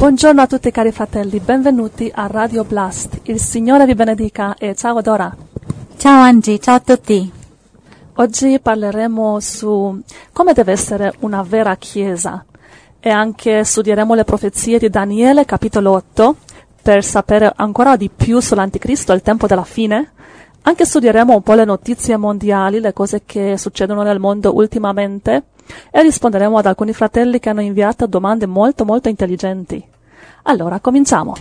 Buongiorno a tutti cari fratelli, benvenuti a Radio Blast. Il Signore vi benedica e ciao Dora. Ciao Angie, ciao a tutti. Oggi parleremo su come deve essere una vera chiesa e anche studieremo le profezie di Daniele capitolo 8 per sapere ancora di più sull'anticristo e il tempo della fine. Anche studieremo un po' le notizie mondiali, le cose che succedono nel mondo ultimamente e risponderemo ad alcuni fratelli che hanno inviato domande molto molto intelligenti. Allora, cominciamo.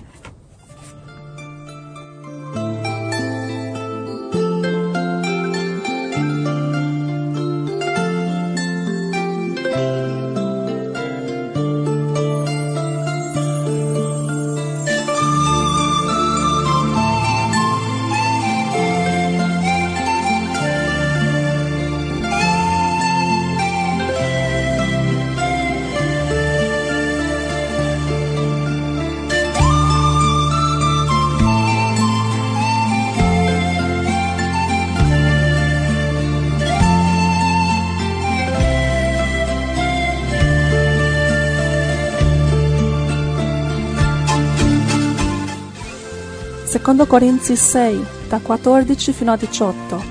Secondo Corinzi 6, da 14 fino a 18.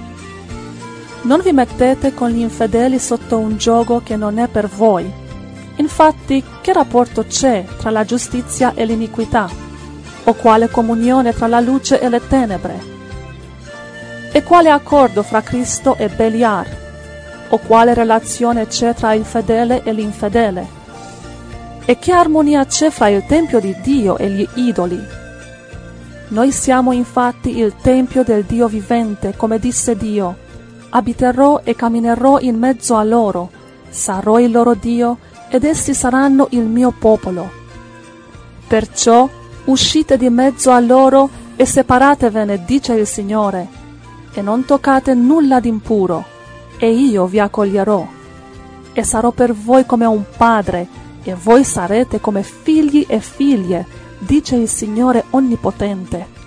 Non vi mettete con gli infedeli sotto un gioco che non è per voi. Infatti, che rapporto c'è tra la giustizia e l'iniquità? O quale comunione tra la luce e le tenebre? E quale accordo fra Cristo e Beliar? O quale relazione c'è tra il fedele e l'infedele? E che armonia c'è fra il Tempio di Dio e gli idoli? Noi siamo infatti il Tempio del Dio vivente, come disse Dio. Abiterò e camminerò in mezzo a loro, sarò il loro Dio, ed essi saranno il mio popolo. Perciò uscite di mezzo a loro e separatevene, dice il Signore, e non toccate nulla d'impuro, e io vi accoglierò. E sarò per voi come un padre, e voi sarete come figli e figlie, dice il Signore Onnipotente.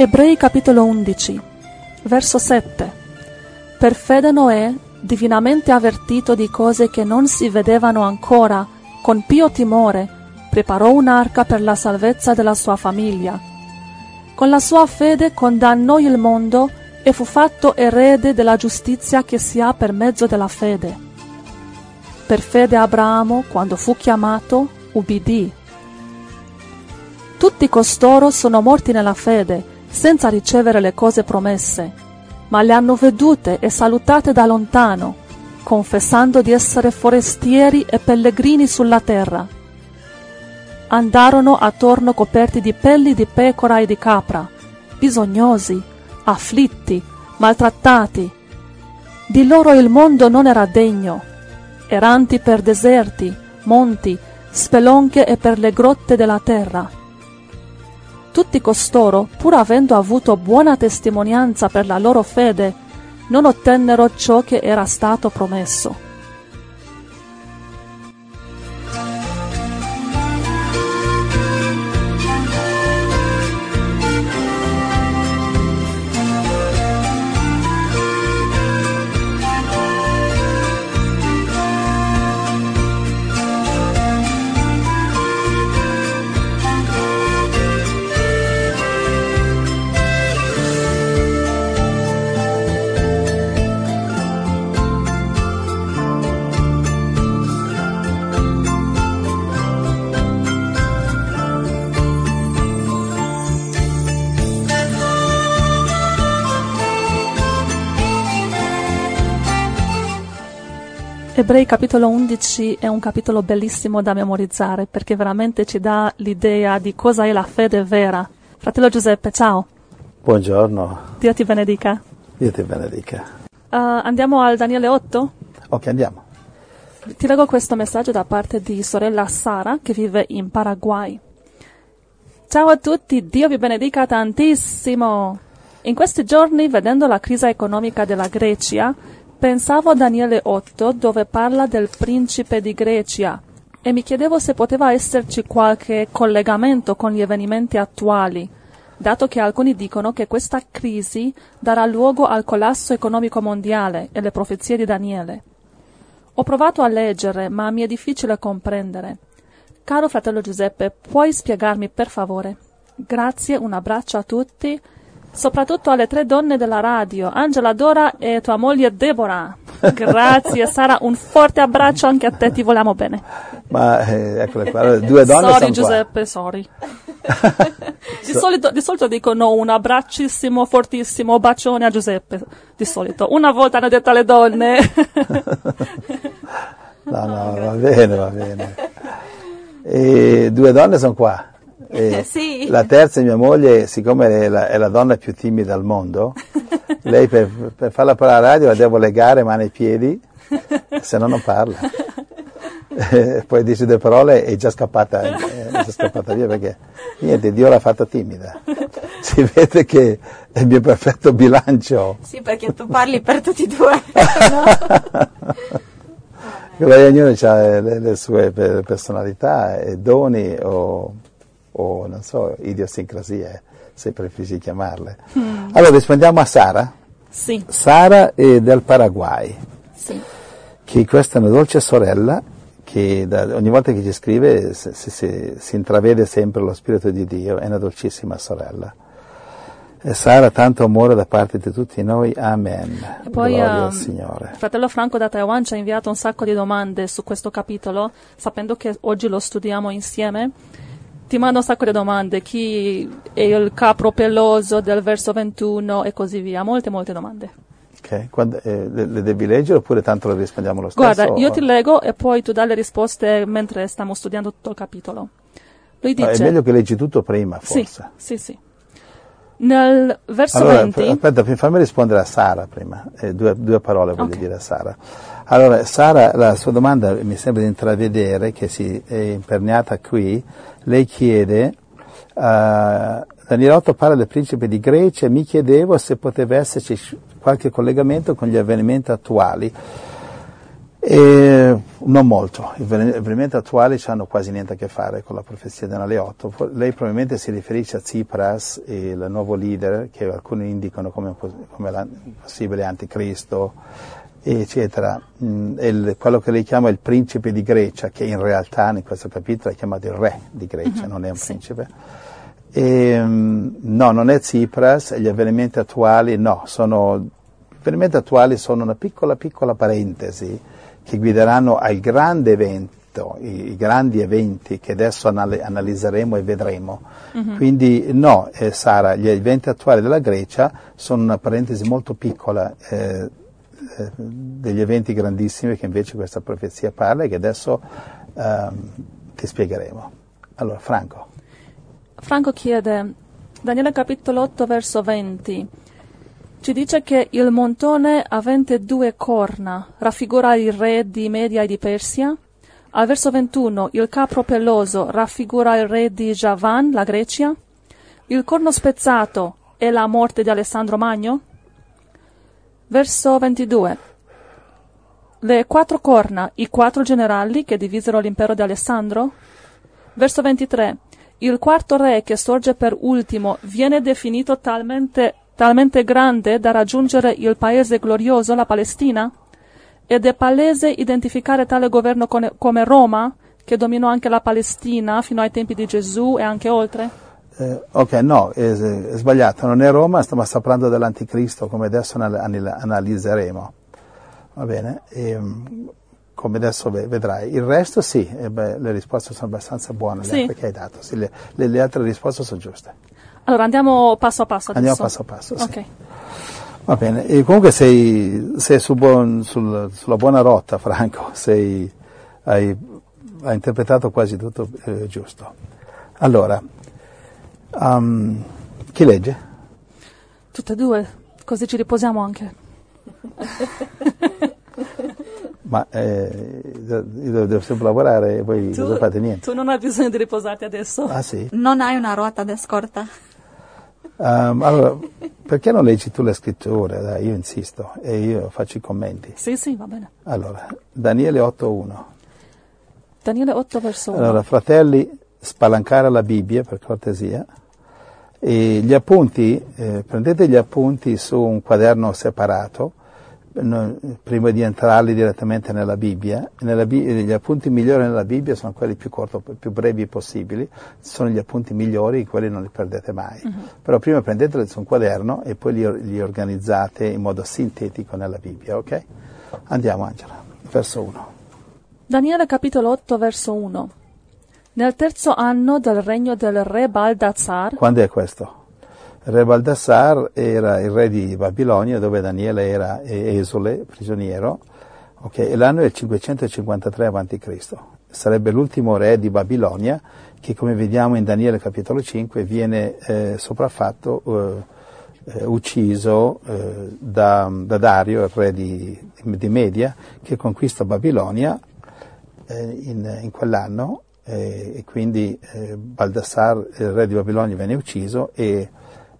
Ebrei capitolo 11, verso 7. Per fede Noè, divinamente avvertito di cose che non si vedevano ancora, con pio timore, preparò un'arca per la salvezza della sua famiglia. Con la sua fede condannò il mondo e fu fatto erede della giustizia che si ha per mezzo della fede. Per fede Abramo, quando fu chiamato, ubbidì. Tutti costoro sono morti nella fede, senza ricevere le cose promesse, ma le hanno vedute e salutate da lontano, confessando di essere forestieri e pellegrini sulla terra. Andarono attorno coperti di pelli di pecora e di capra, bisognosi, afflitti, maltrattati. Di loro il mondo non era degno, erranti per deserti, monti, spelonche e per le grotte della terra tutti costoro, pur avendo avuto buona testimonianza per la loro fede, non ottennero ciò che era stato promesso. Ebrei capitolo 11 è un capitolo bellissimo da memorizzare perché veramente ci dà l'idea di cosa è la fede vera. Fratello Giuseppe, ciao. Buongiorno. Dio ti benedica. Dio ti benedica. Uh, andiamo al Daniele 8? Ok, andiamo. Ti leggo questo messaggio da parte di sorella Sara che vive in Paraguay. Ciao a tutti, Dio vi benedica tantissimo. In questi giorni, vedendo la crisi economica della Grecia, pensavo a Daniele 8 dove parla del principe di Grecia e mi chiedevo se poteva esserci qualche collegamento con gli avvenimenti attuali, dato che alcuni dicono che questa crisi darà luogo al collasso economico mondiale e le profezie di Daniele. Ho provato a leggere, ma mi è difficile comprendere. Caro fratello Giuseppe, puoi spiegarmi per favore? Grazie, un abbraccio a tutti, soprattutto alle tre donne della radio, Angela, Dora e tua moglie Deborah. Grazie Sara, un forte abbraccio anche a te, ti vogliamo bene. Ma eh, eccole qua, due donne sorry sono Giuseppe, sorry. di, solito, di solito dicono un abbraccissimo, fortissimo bacione a Giuseppe, di solito. Una volta hanno detto alle donne. No, no, va bene, va bene. E due donne sono qua. E Sì. La terza è mia moglie, siccome è la, è la donna più timida al mondo, lei per, per farla parlare alla radio la devo legare mani e piedi, se no non parla. E poi dice due parole e è già scappata, è già scappata via perché niente, Dio l'ha fatta timida. Si vede che è il mio perfetto bilancio. Sì, perché tu parli per tutti e due. Lei ognuno ha le, le sue pe- personalità e doni o, o, non so, idiosincrasie, se preferisci chiamarle. Allora rispondiamo a Sara. sì, Sara è del Paraguay, sì. che questa è una dolce sorella che da- ogni volta che ci scrive si, si- si- intravede sempre lo Spirito di Dio, è una dolcissima sorella. E Sara, tanto amore da parte di tutti noi, Amen. E poi Gloria al Signore. il fratello Franco da Taiwan ci ha inviato un sacco di domande su questo capitolo, sapendo che oggi lo studiamo insieme. Ti mando un sacco di domande, chi è il capro peloso del verso 21 e così via, molte molte domande. Ok, quando- eh, le, le devi leggere oppure tanto le rispondiamo lo stesso? Guarda, io o- ti leggo e poi tu dai le risposte mentre stiamo studiando tutto il capitolo. Lui No, dice... è meglio che leggi tutto prima, sì, forse. sì, sì. Nel verso Allora, 20... f- aspetta, fammi rispondere a Sara prima, eh, due, due parole voglio Ok. dire a Sara. Allora, Sara, la sua domanda mi sembra di intravedere che si è imperniata qui, lei chiede, uh, Daniele 8 parla del principe di Grecia mi chiedevo se poteva esserci qualche collegamento con gli avvenimenti attuali. E non molto, i avven- avvenimenti attuali hanno quasi niente a che fare con la profezia di Daniele 8. For- Lei probabilmente si riferisce a Tsipras, il nuovo leader, che alcuni indicano come, come possibile anticristo, eccetera. Mm, il- quello che lei chiama il principe di Grecia, che in realtà in questo capitolo è chiamato il re di Grecia, non è un sì. principe. E, mm, no, non è Tsipras, gli avvenimenti attuali no, sono, gli avvenimenti attuali sono una piccola piccola parentesi che guideranno al grande evento, i, i grandi eventi che adesso anali- analizzeremo e vedremo. Quindi no, eh, Sara, gli eventi attuali della Grecia sono una parentesi molto piccola eh, eh, degli eventi grandissimi che invece questa profezia parla e che adesso ehm, ti spiegheremo. Allora, Franco. Franco chiede, Daniele capitolo 8 verso 20, ci dice che il montone avente due corna raffigura il re di Media e di Persia. Al verso 21 il capro peloso raffigura il re di Javan, la Grecia. Il corno spezzato è la morte di Alessandro Magno. Verso 22 le quattro corna, i quattro generali che divisero l'impero di Alessandro. Verso 23 il quarto re che sorge per ultimo viene definito talmente, talmente grande da raggiungere il paese glorioso, la Palestina? Ed è palese identificare tale governo come, Roma, che dominò anche la Palestina fino ai tempi di Gesù e anche oltre? Eh, ok, no, è, è sbagliato, non è Roma, stiamo sta parlando dell'anticristo, come adesso anal- anal- analizzeremo. Va bene? Ehm, come adesso ve- vedrai. Il resto sì, eh, beh, le risposte sono abbastanza buone, le Sì. altre che hai dato. Sì, le, le- le altre risposte sono giuste. Allora andiamo passo a passo adesso. Andiamo passo a passo. Sì. Ok. Va bene, e comunque sei, sei su buon- sul- sulla buona rotta, Franco, sei, hai, hai interpretato quasi tutto eh, giusto. Allora, um, chi legge? Tutte e due, così ci riposiamo anche. Ma eh, io devo, sempre lavorare e voi Tu, cosa fate? Niente. tu non hai bisogno di riposarti adesso. Ah sì? Non hai una ruota da scorta? Ehm, allora, perché non leggi tu le scritture? Dai, io insisto e io faccio i commenti. Sì, sì, va bene. Allora, Daniele 8.1. Daniele 8 verso 1. Allora, fratelli, spalancare la Bibbia per cortesia. E gli appunti, eh, prendete gli appunti su un quaderno separato, prima di entrarli direttamente nella Bibbia. Nella Bi- gli appunti migliori nella Bibbia sono quelli più, corto, più brevi possibili, sono gli appunti migliori, quelli non li perdete mai. Però prima prendeteli su un quaderno e poi li, li organizzate in modo sintetico nella Bibbia, ok? Andiamo Angela, verso 1. Daniele capitolo 8 verso 1. Nel terzo anno del regno del re Baldazzar, Quando è questo? Il re Baldassar era il re di Babilonia dove Daniele era esule, prigioniero, ok? e l'anno è il 553 a.C. Sarebbe l'ultimo re di Babilonia che come vediamo in Daniele capitolo 5 viene eh, sopraffatto, eh, eh, ucciso eh, da, da Dario, il re di, di Media, che conquista Babilonia eh, in, in quell'anno eh, e quindi eh, Baldassar, il re di Babilonia, viene ucciso e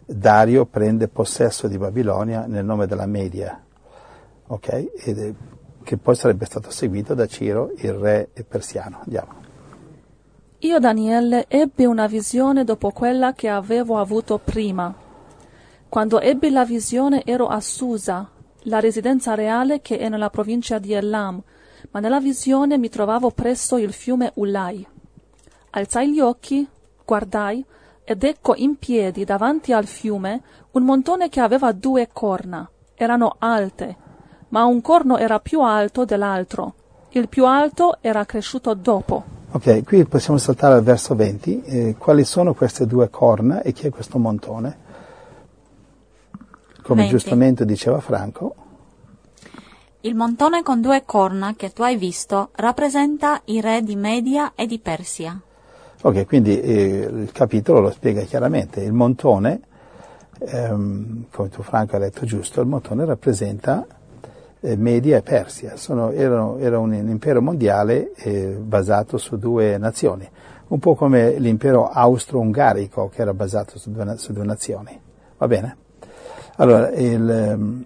Dario prende possesso di Babilonia nel nome della Media, ok? Ed che poi sarebbe stato seguito da Ciro, il re persiano. Andiamo. io Daniele ebbi una visione dopo quella che avevo avuto prima. Quando ebbi la visione ero a Susa, la residenza reale che è nella provincia di Elam, ma nella visione mi trovavo presso il fiume Ulai. Alzai gli occhi, guardai, ed ecco in piedi davanti al fiume un montone che aveva due corna. Erano alte, ma un corno era più alto dell'altro. Il più alto era cresciuto dopo. Ok, qui possiamo saltare al verso 20. Eh, quali sono queste due corna e chi è questo montone? Come 20. giustamente diceva Franco, Il montone con due corna che tu hai visto rappresenta i re di Media e di Persia. Ok, quindi eh, il capitolo lo spiega chiaramente. Il montone, ehm, come tu Franco hai detto giusto, il montone rappresenta eh, Media e Persia. Sono- erano- era un, un impero mondiale eh, basato su due nazioni, un po' come l'impero austro-ungarico che era basato su due, su due nazioni. Va bene? Allora, il, ehm,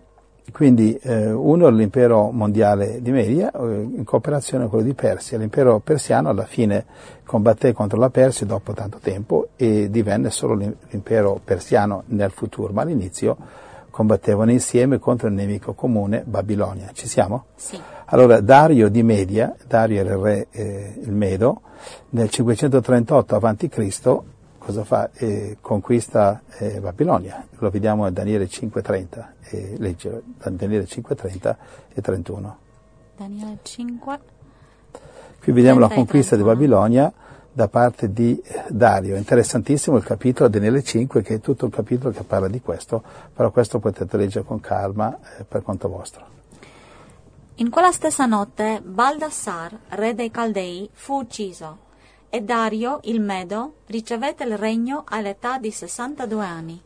quindi eh, uno è l'impero mondiale di Media eh, in cooperazione con quello di Persia. L'impero persiano alla fine combatté contro la Persia dopo tanto tempo e divenne solo l'im- l'impero persiano nel futuro, ma all'inizio combattevano insieme contro il nemico comune Babilonia. Ci siamo? Sì. Allora, Dario di Media, Dario era il re, eh, il Medo, nel 538 a.C., cosa fa? Eh, conquista eh, Babilonia. Lo vediamo a Daniele 5.30, eh, leggere, Daniele 5.30 e 31. Daniele 5. Qui vediamo la 30 conquista di 31. Babilonia da parte di Dario. Interessantissimo il capitolo Daniele 5, che è tutto il capitolo che parla di questo, però questo potete leggere con calma eh, per conto vostro. In quella stessa notte Baldassar, re dei Caldei, fu ucciso e Dario, il Medo, ricevette il regno all'età di 62 anni.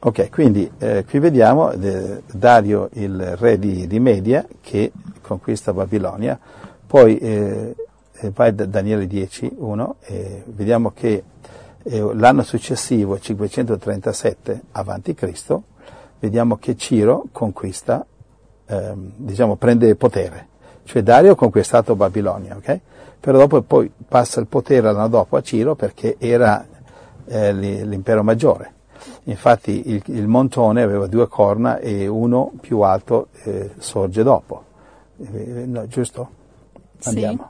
Ok, quindi eh, qui vediamo eh, Dario, il re di, di Media, che conquista Babilonia, poi eh, vai da Daniele 10, 1, e vediamo che eh, l'anno successivo, 537 avanti Cristo, vediamo che Ciro conquista, ehm, diciamo, prende potere. Cioè Dario ha conquistato Babilonia, ok? Però dopo poi passa il potere l'anno dopo a Ciro perché era eh, li- l'impero maggiore. Infatti il, il montone aveva due corna e uno più alto eh, sorge dopo. Eh, no, giusto? Sì. Andiamo. E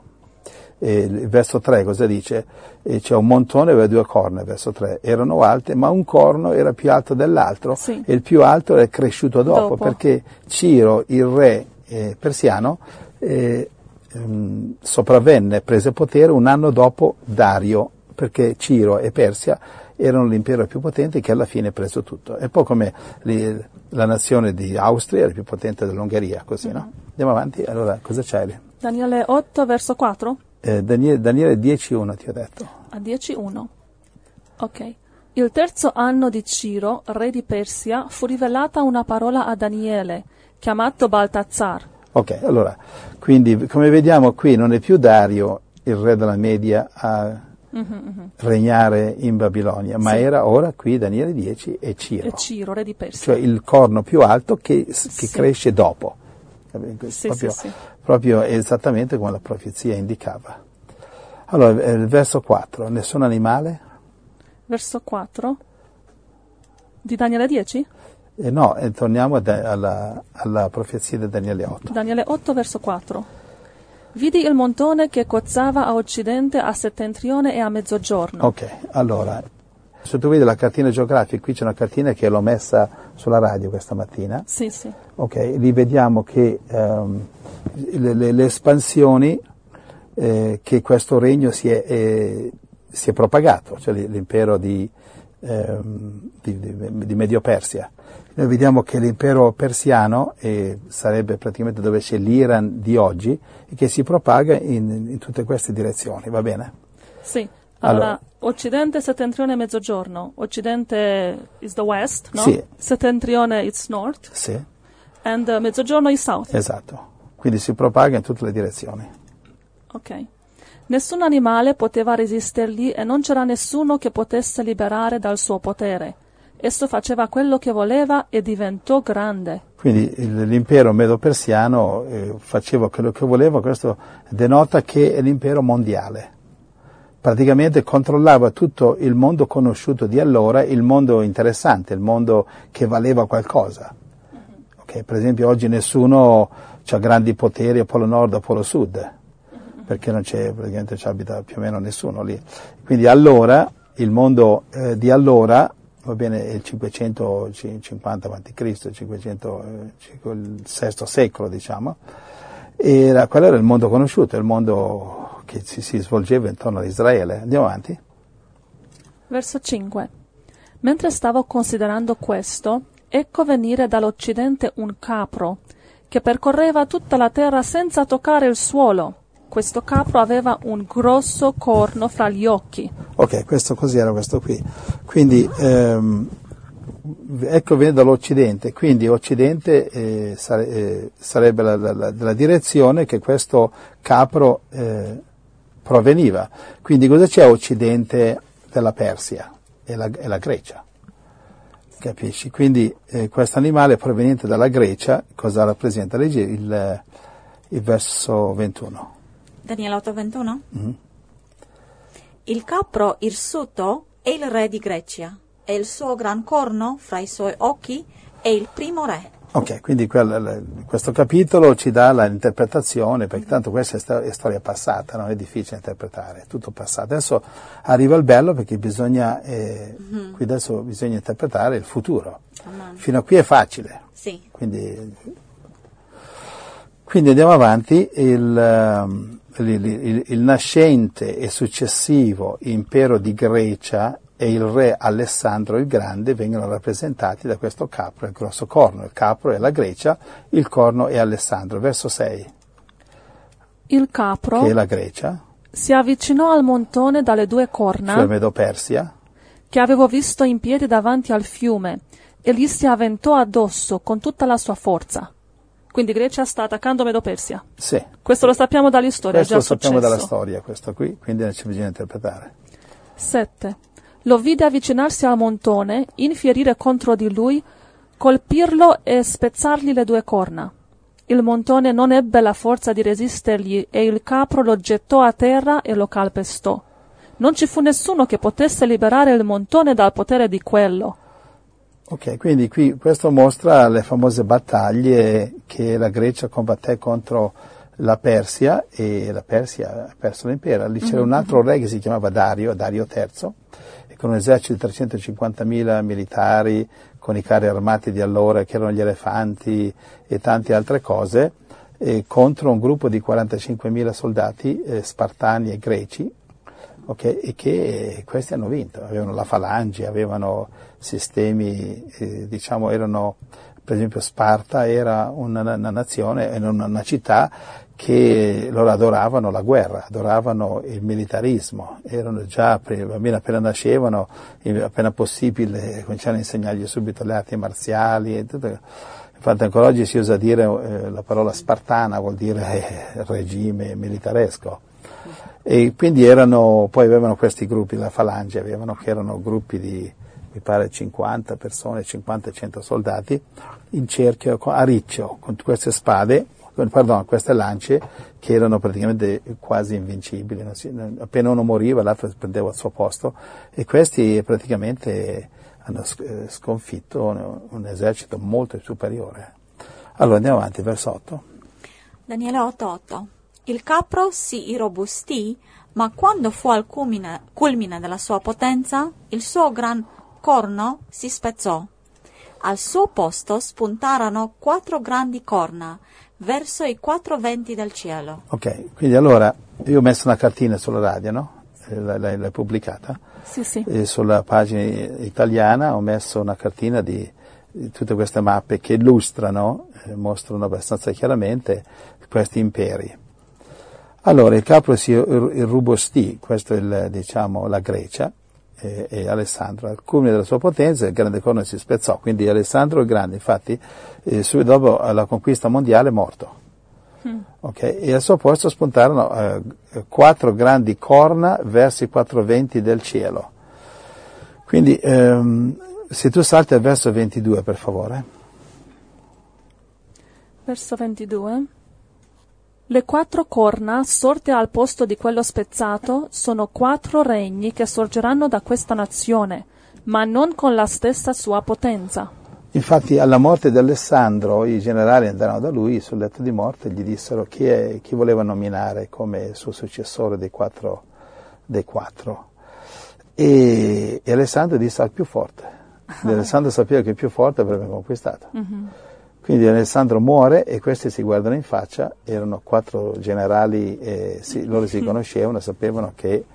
il verso 3 cosa dice? E c'è un montone aveva due corna, verso 3, erano alte, ma un corno era più alto dell'altro Sì. e il più alto è cresciuto dopo, Dopo. perché Ciro, il re eh, persiano, eh, ehm, sopravvenne, prese potere un anno dopo Dario, perché Ciro e Persia erano l'impero più potente che alla fine ha preso tutto. È un po' come li- la nazione di Austria, la più potente dell'Ungheria, così, no? Andiamo avanti, allora cosa c'è? Daniele 8 verso 4 Eh, Daniele, Daniele 10.1 ti ho detto. a 10.1. Ok. Il terzo anno di Ciro, re di Persia, fu rivelata una parola a Daniele, chiamato Baltazzar. Ok, allora, quindi come vediamo qui non è più Dario il re della Media a regnare in Babilonia, ma Sì. era ora qui Daniele 10 e Ciro, E Ciro, re di Persia. cioè il corno più alto che, che Sì. cresce dopo. Sì, proprio, sì, sì. proprio esattamente come la profezia indicava. Allora, eh, il verso 4, nessun animale? Verso 4 di Daniele 10? Eh, no, eh, torniamo alla, alla profezia di Daniele 8. Daniele 8, verso 4. Vidi il montone che cozzava a occidente, a settentrione e a mezzogiorno. Ok, allora, se tu vedi la cartina geografica, qui c'è una cartina che l'ho messa sulla radio questa mattina. Sì, sì. Ok, lì vediamo che ehm, le, le- le espansioni eh, che questo regno si è, eh, si è propagato, cioè l'impero di, ehm, di, di- di Medio Persia. Noi vediamo che l'impero persiano eh, sarebbe praticamente dove c'è l'Iran di oggi e che si propaga in, in tutte queste direzioni, va bene? Sì. Allora, Allora. occidente, settentrione e mezzogiorno. Occidente is the west, no? Sì. Settentrione is north Sì, and uh, mezzogiorno is south. esatto. Quindi si propaga in tutte le direzioni. Ok. Nessun animale poteva resistergli e non c'era nessuno che potesse liberare dal suo potere. Esso faceva quello che voleva e diventò grande. Quindi l'impero medo-persiano eh, faceva quello che voleva, questo denota che è l'impero mondiale. Praticamente controllava tutto il mondo conosciuto di allora, il mondo interessante, il mondo che valeva qualcosa. Ok, Per esempio oggi nessuno ha grandi poteri a Polo Nord o Polo Sud, perché non c'è, praticamente ci abita più o meno nessuno lì. Quindi allora, il mondo eh, di allora, va bene, il 550 a.C., 500, eh, cinque- il VI secolo diciamo, era, quello era il mondo conosciuto, il mondo che si, si svolgeva intorno ad Israele. Andiamo avanti. Verso 5. Mentre stavo considerando questo, ecco venire dall'occidente un capro, che percorreva tutta la terra senza toccare il suolo. Questo capro aveva un grosso corno fra gli occhi. Ok, questo cos'era questo qui? Quindi, ehm, ecco viene dall'Occidente, quindi Occidente eh, sare- eh, sarebbe la, la- la- la direzione che questo capro eh, proveniva. Quindi cosa c'è a Occidente della Persia? È la, è la Grecia. Capisci? Quindi eh, questo animale proveniente dalla Grecia, cosa rappresenta? Leggi il, il verso 21. Daniele 8:21. Mhm. Il capro irsuto è il re di Grecia e il suo gran corno fra i suoi occhi è il primo re. Ok, quindi quel- questo capitolo ci dà l'interpretazione, perché tanto questa è, sto- è storia passata, non è difficile interpretare, è tutto passato. Adesso arriva il bello perché bisogna, eh, qui adesso bisogna interpretare il futuro. Amen. Fino a qui è facile, Sì. quindi, quindi andiamo avanti. Il, ehm, il- il- il nascente e successivo impero di Grecia e il re Alessandro il Grande vengono rappresentati da questo capro, il grosso corno. Il capro è la Grecia, il corno è Alessandro. Verso 6, Il capro che è la Grecia, si avvicinò al montone dalle due cioè corna Medo-Persia, che avevo visto in piedi davanti al fiume e gli si avventò addosso con tutta la sua forza. Quindi Grecia sta attaccando Medo-Persia. sì. Questo lo sappiamo dall'istoria, Questo è lo sappiamo successo. dalla storia, questo qui, quindi ci bisogna interpretare. 7. Lo vide avvicinarsi al montone, infierire contro di lui, colpirlo e spezzargli le due corna. Il montone non ebbe la forza di resistergli e il capro lo gettò a terra e lo calpestò. Non ci fu nessuno che potesse liberare il montone dal potere di quello. Ok, quindi qui questo mostra le famose battaglie che la Grecia combatté contro la Persia e la Persia ha perso l'impero. Lì c'era un altro re che si chiamava Dario, Dario III, con un esercito di 350.000 militari, con i carri armati di allora che erano gli elefanti e tante altre cose, e contro un gruppo di 45.000 soldati eh, spartani e greci, ok, e che questi hanno vinto, avevano la falange, avevano sistemi, eh, diciamo, erano, per esempio Sparta era una, una nazione, era una città che loro adoravano la guerra, adoravano il militarismo, erano già, i bambini appena nascevano, appena possibile, cominciavano a insegnargli subito le arti marziali, e tutto. Infatti ancora oggi si usa dire eh, la parola spartana, vuol dire eh, regime militaresco. E quindi erano, poi avevano questi gruppi, la falange, avevano, che erano gruppi di, mi pare, 50 persone, 50-100 soldati, in cerchio a riccio, con queste spade, pardon, queste lance, che erano praticamente quasi invincibili. Appena uno moriva, l'altro prendeva il suo posto, e questi praticamente hanno eh, sconfitto un, un esercito molto superiore. Allora andiamo avanti, verso 8. Daniele 8:8 Il capro si irrobustì, ma quando fu al culmine, culmine della sua potenza, il suo gran corno si spezzò. Al suo posto spuntarono quattro grandi corna verso i quattro venti del cielo. Ok, quindi allora io ho messo una cartina sulla radio, no? Eh, l'hai, l'hai pubblicata? Sì, sì. E sulla pagina italiana ho messo una cartina di, di tutte queste mappe che illustrano, eh, mostrano abbastanza chiaramente questi imperi. Allora, il capo si irrobustì, questo è il, diciamo, la Grecia, e, e, Alessandro. Al culmine della sua potenza il grande corno si spezzò, quindi Alessandro il Grande, infatti, eh, subito dopo la conquista mondiale è morto. Mm. Okay? E al suo posto spuntarono eh, quattro grandi corna verso i quattro venti del cielo. Quindi, ehm, se tu salti al verso 22, per favore. Verso 22. Le quattro corna sorte al posto di quello spezzato sono quattro regni che sorgeranno da questa nazione, ma non con la stessa sua potenza. Infatti alla morte di Alessandro i generali andarono da lui sul letto di morte e gli dissero chi, è, chi voleva nominare come suo successore dei quattro. Dei quattro. E, e, Alessandro disse al più forte. Ah. Alessandro sapeva che il più forte avrebbe conquistato. Uh-huh. Quindi Alessandro muore e questi si guardano in faccia, erano quattro generali, eh, sì, loro si conoscevano, sapevano che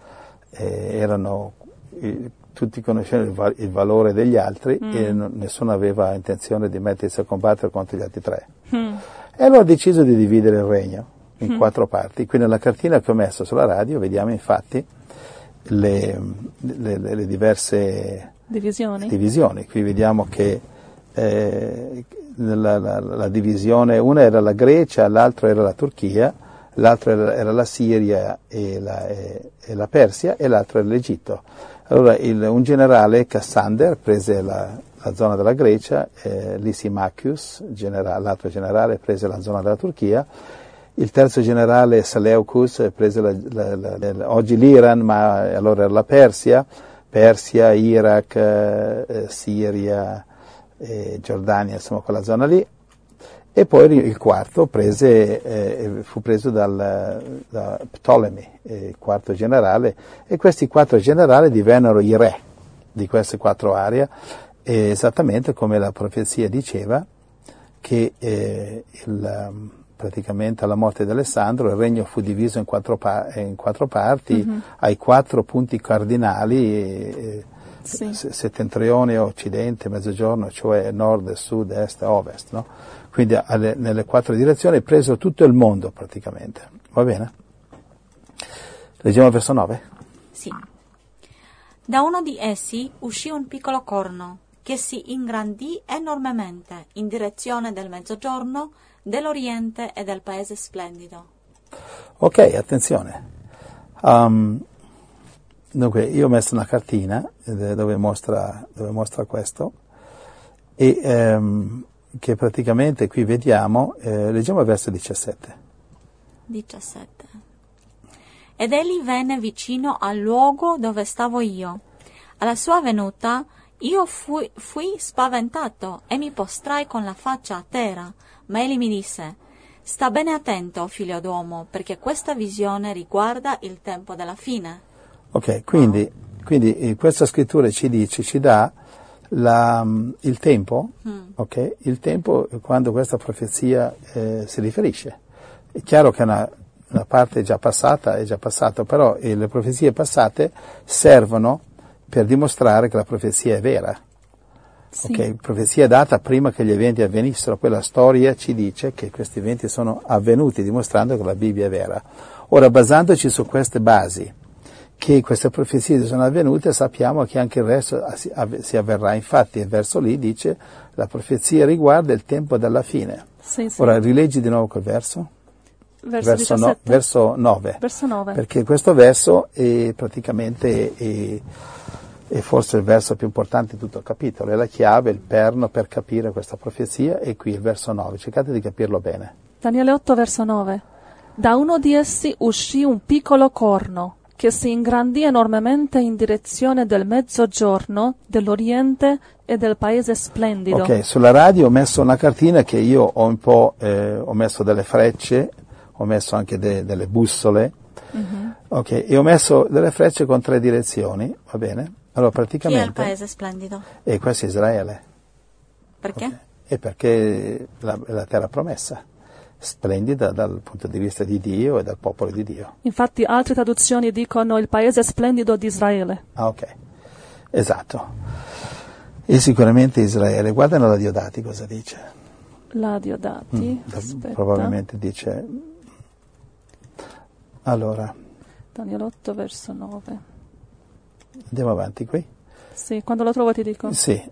eh, erano, eh, tutti conoscevano il, va- il, valore degli altri mm. e non, nessuno aveva intenzione di mettersi a combattere contro gli altri tre. Mm. E allora ha deciso di dividere il regno in mm. quattro parti. Qui nella cartina che ho messo sulla radio vediamo infatti le, le, le, le diverse divisioni. divisioni. Qui vediamo che eh, la, la, la, divisione, una era la Grecia, l'altra era la Turchia, l'altra era, la Siria e la, e, e la, Persia e l'altra era l'Egitto. Allora il, un generale, Cassander, prese la, la zona della Grecia, eh, Lysimachus, generale, l'altro generale, prese la zona della Turchia, il terzo generale, Seleucus, prese oggi l'Iran, ma allora era la Persia, Persia, Iraq, eh, Siria, eh, Giordania, insomma quella zona lì, e poi il quarto prese, eh, fu preso dal, da Ptolemy, eh, il quarto generale, e questi quattro generali divennero i re di queste quattro aree, esattamente come la profezia diceva che eh, il, praticamente alla morte di Alessandro il regno fu diviso in quattro, pa- in quattro parti, mm-hmm. ai quattro punti cardinali. Sì. settentrione, occidente, mezzogiorno, cioè nord, sud, est, ovest, no? Quindi alle, nelle quattro direzioni, preso tutto il mondo praticamente. Va bene? Leggiamo il verso 9? Sì. Da uno di essi uscì un piccolo corno che si ingrandì enormemente in direzione del mezzogiorno, dell'oriente e del paese splendido. Ok, attenzione. Um, Dunque, io ho messo una cartina dove mostra, dove mostra questo e ehm, che praticamente qui vediamo, eh, leggiamo il verso 17. 17. Ed egli venne vicino al luogo dove stavo io. Alla sua venuta io fui, fui spaventato e mi postrai con la faccia a terra, ma egli mi disse, Sta bene attento, figlio d'uomo, perché questa visione riguarda il tempo della fine. Ok, quindi, quindi eh, questa scrittura ci dice, ci dà la, mm, il tempo, mm. okay? il tempo quando questa profezia eh, si riferisce. È chiaro che una, una parte già passata è già passata, però eh, le profezie passate servono per dimostrare che la profezia è vera. Sì. Okay? Profezia data prima che gli eventi avvenissero, poi la storia ci dice che questi eventi sono avvenuti, dimostrando che la Bibbia è vera. Ora, basandoci su queste basi, che queste profezie sono avvenute, sappiamo che anche il resto si, avverrà. Infatti il verso lì dice la profezia riguarda il tempo della fine. Sì, sì. Ora rileggi di nuovo quel verso. verso, verso, no- 17. verso 9. Verso 9. Perché questo verso è praticamente è, è forse il verso più importante di tutto il capitolo, è la chiave, il perno per capire questa profezia e qui il verso 9, cercate di capirlo bene. Daniele 8, verso 9. Da uno di essi uscì un piccolo corno che si ingrandì enormemente in direzione del mezzogiorno, dell'oriente e del paese splendido. Ok, sulla radio ho messo una cartina che io ho un po', eh, ho messo delle frecce, ho messo anche de- delle bussole, ok, e ho messo delle frecce con tre direzioni, va bene? Allora Chi è il praticamente, paese splendido? e questo è Israele. Perché? E perché la, è la terra promessa, splendida dal punto di vista di Dio e dal popolo di Dio. Infatti altre traduzioni dicono il paese splendido di Israele. Ah, ok, esatto. E sicuramente Israele. Guarda nella Diodati cosa dice. La Diodati, Da- aspetta. Probabilmente dice. Allora, Daniele 8, verso 9. andiamo avanti qui. Sì, quando lo trovo ti dico. Sì.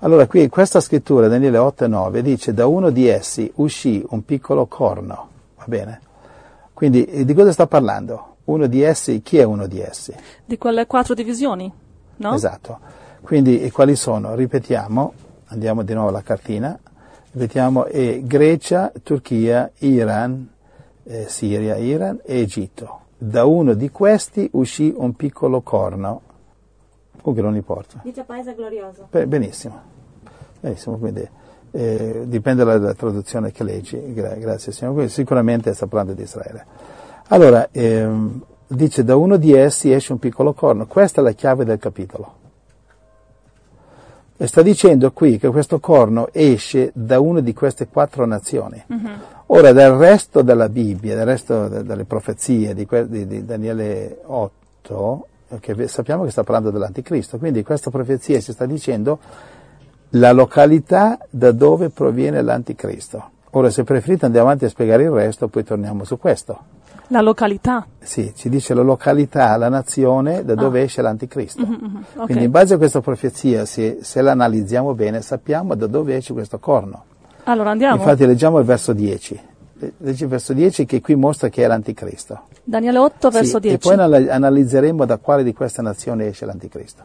Allora, qui questa scrittura, Daniele 8 e 9, dice da uno di essi uscì un piccolo corno, va bene? Quindi eh, di cosa sta parlando? Uno di essi, chi è uno di essi? Di quelle quattro divisioni, no? Esatto. Quindi e quali sono? Ripetiamo, andiamo di nuovo alla cartina, ripetiamo, è Grecia, Turchia, Iran, eh, Siria, Iran e Egitto. Da uno di questi uscì un piccolo corno, comunque non importa. Dice paese glorioso. Benissimo, benissimo, quindi eh, dipende dalla, traduzione che leggi, Gra- grazie Signore, quindi sicuramente sta parlando di Israele. Allora, ehm, dice da uno di essi esce un piccolo corno, questa è la chiave del capitolo. E sta dicendo qui che questo corno esce da una di queste quattro nazioni. Ora, del resto della Bibbia, del resto de- delle profezie di, que- di- di Daniele 8, ve- sappiamo che sta parlando dell'anticristo, quindi questa profezia si sta dicendo la località da dove proviene l'anticristo. Ora, se preferite andiamo avanti a spiegare il resto, poi torniamo su questo. La località. Sì, ci dice la località, la nazione da dove esce l'anticristo. ok. Quindi in base a questa profezia, se, se la analizziamo bene, sappiamo da dove esce questo corno. Allora andiamo. Infatti leggiamo il verso 10. Le- Leggi il verso 10 che qui mostra che è l'anticristo. Daniele 8, verso Sì, 10. E poi anal- analizzeremo da quale di queste nazioni esce l'anticristo.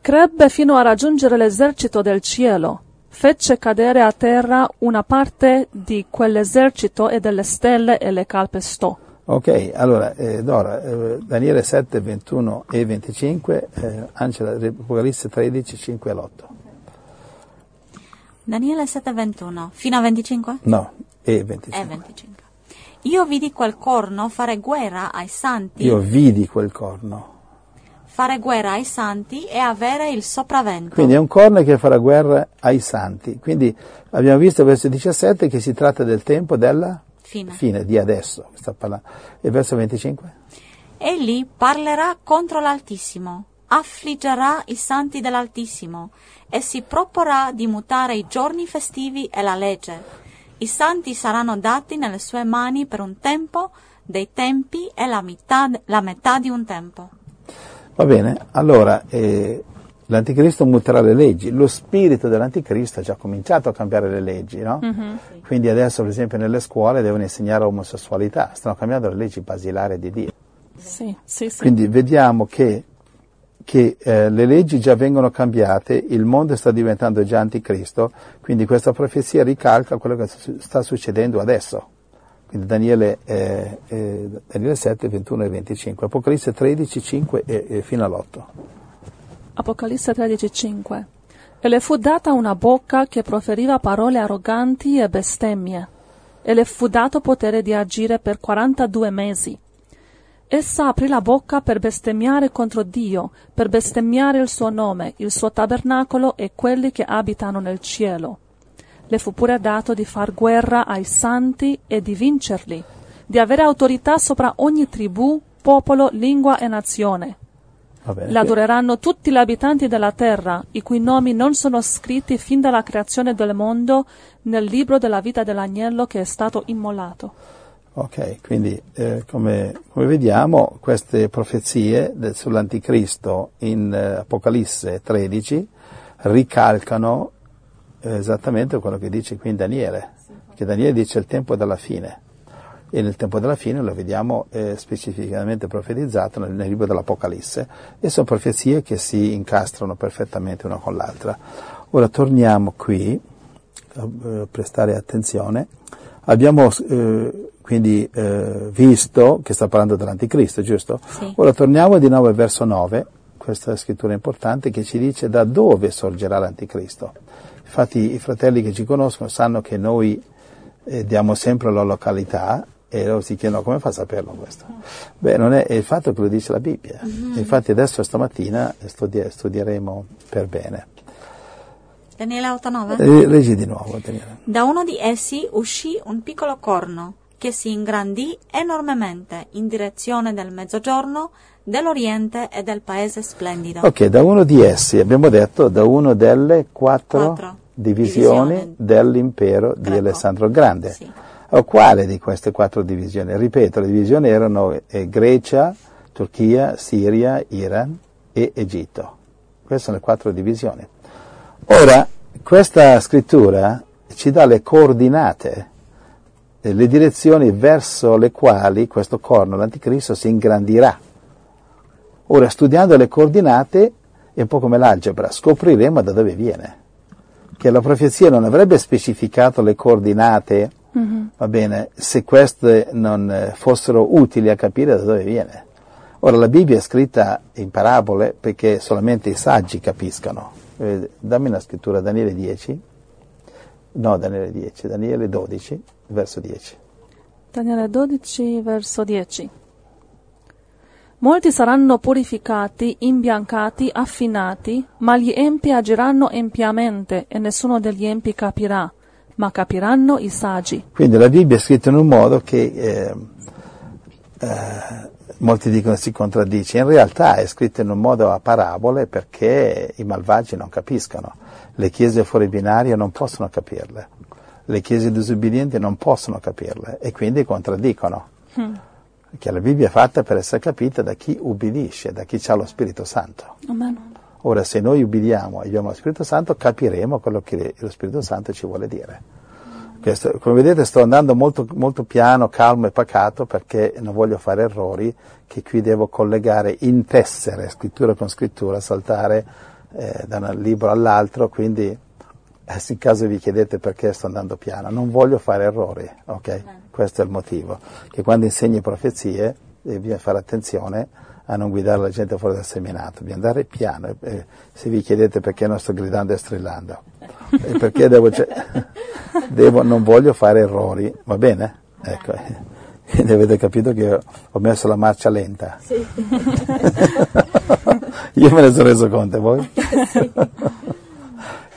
Crebbe fino a raggiungere l'esercito del cielo. Fece cadere a terra una parte di quell'esercito e delle stelle e le calpestò. Ok, allora eh, Dora, eh, Daniele 7, 21 e 25, eh, Angela, Apocalisse 13, 5 e 8. Daniele 7:21 fino a 25? No, e 25. E 25. Io vidi quel corno fare guerra ai santi, Io vidi quel corno. fare guerra ai santi e avere il sopravvento. Quindi è un corno che farà guerra ai santi. Quindi abbiamo visto verso 17 che si tratta del tempo della Fine. fine, di adesso. E verso 25? Egli parlerà contro l'Altissimo, affliggerà i santi dell'Altissimo e si proporrà di mutare i giorni festivi e la legge. I santi saranno dati nelle sue mani per un tempo dei tempi e la metà, la metà di un tempo. Va bene, allora eh, l'anticristo muterà le leggi, lo spirito dell'anticristo ha già cominciato a cambiare le leggi, no? Quindi adesso per esempio nelle scuole devono insegnare omosessualità, stanno cambiando le leggi basilari di Dio. Sì, sì, sì. Quindi vediamo che, che eh, le leggi già vengono cambiate, il mondo sta diventando già anticristo, quindi questa profezia ricalca quello che sta succedendo adesso. Quindi Daniele, eh, eh, Daniele 7, 21 e 25, Apocalisse 13, 5 e, e fino all'8. Apocalisse 13:5 E le fu data una bocca che proferiva parole arroganti e bestemmie, e le fu dato potere di agire per 42 mesi. Essa aprì la bocca per bestemmiare contro Dio, per bestemmiare il suo nome, il suo tabernacolo e quelli che abitano nel cielo. Le fu pure dato di far guerra ai santi e di vincerli, di avere autorità sopra ogni tribù, popolo, lingua e nazione. Va bene? L'adoreranno tutti gli abitanti della terra, i cui nomi non sono scritti fin dalla creazione del mondo nel libro della vita dell'agnello che è stato immolato. Ok, quindi eh, come, come, vediamo queste profezie del, sull'anticristo in eh, Apocalisse 13 ricalcano eh, esattamente quello che dice qui in Daniele, che Daniele dice il tempo della fine e nel tempo della fine lo vediamo eh, specificamente profetizzato nel, nel, libro dell'Apocalisse e sono profezie che si incastrano perfettamente una con l'altra. Ora torniamo qui a eh, prestare attenzione. Abbiamo eh, quindi eh, visto che sta parlando dell'Anticristo, giusto? Sì. Ora torniamo di nuovo al verso 9, questa scrittura importante che ci dice da dove sorgerà l'Anticristo. Infatti i fratelli che ci conoscono sanno che noi eh, diamo sempre la località e loro si chiedono come fa a saperlo questo? Beh, non è, è il fatto che lo dice la Bibbia. Mm-hmm. Infatti adesso stamattina studi- studieremo per bene. Daniele 8:9? Eh, leggi di nuovo, Daniele. Da uno di essi uscì un piccolo corno che si ingrandì enormemente in direzione del mezzogiorno, dell'oriente e del paese splendido. Ok, da uno di essi, abbiamo detto, da uno delle quattro, Quattro divisioni divisioni dell'impero di greco. Alessandro il Grande. Sì. O quale di queste quattro divisioni? Ripeto, le divisioni erano eh, Grecia, Turchia, Siria, Iran e Egitto. Queste sono le quattro divisioni. Ora, questa scrittura ci dà le coordinate, le direzioni verso le quali questo corno, l'anticristo, si ingrandirà. Ora, studiando le coordinate, è un po' come l'algebra, scopriremo da dove viene. Che la profezia non avrebbe specificato le coordinate, va bene, se queste non eh, fossero utili a capire da dove viene. Ora, la Bibbia è scritta in parabole perché solamente i saggi capiscano. Eh, dammi una scrittura, Daniele 10. No, Daniele 10, Daniele 12, verso 10. Daniele 12, verso 10. Molti saranno purificati, imbiancati, affinati, ma gli empi agiranno empiamente e nessuno degli empi capirà, ma capiranno i saggi. Quindi la Bibbia è scritta in un modo che eh, eh, molti dicono si contraddice, in realtà è scritta in un modo a parabole perché i malvagi non capiscono, le chiese fuori binarie non possono capirle, le chiese disubbidienti non possono capirle e quindi contraddicono. Che la Bibbia è fatta per essere capita da chi ubbidisce, da chi ha lo Spirito Santo. Amen. Ora, se noi ubbidiamo e abbiamo lo Spirito Santo, capiremo quello che lo Spirito Santo ci vuole dire. Questo, come vedete sto andando molto, molto piano, calmo e pacato perché non voglio fare errori che qui devo collegare in tessere, scrittura con scrittura, saltare eh, da un libro all'altro, quindi eh, in caso vi chiedete perché sto andando piano, non voglio fare errori, ok? Questo è il motivo, che quando insegni profezie eh, bisogna fare attenzione a non guidare la gente fuori dal seminato, bisogna andare piano, e, e se vi chiedete perché non sto gridando e strillando, e perché devo, cioè, devo, non voglio fare errori, va bene? Ecco, quindi avete capito che ho, ho messo la marcia lenta. Sì. Io me ne sono reso conto, e voi?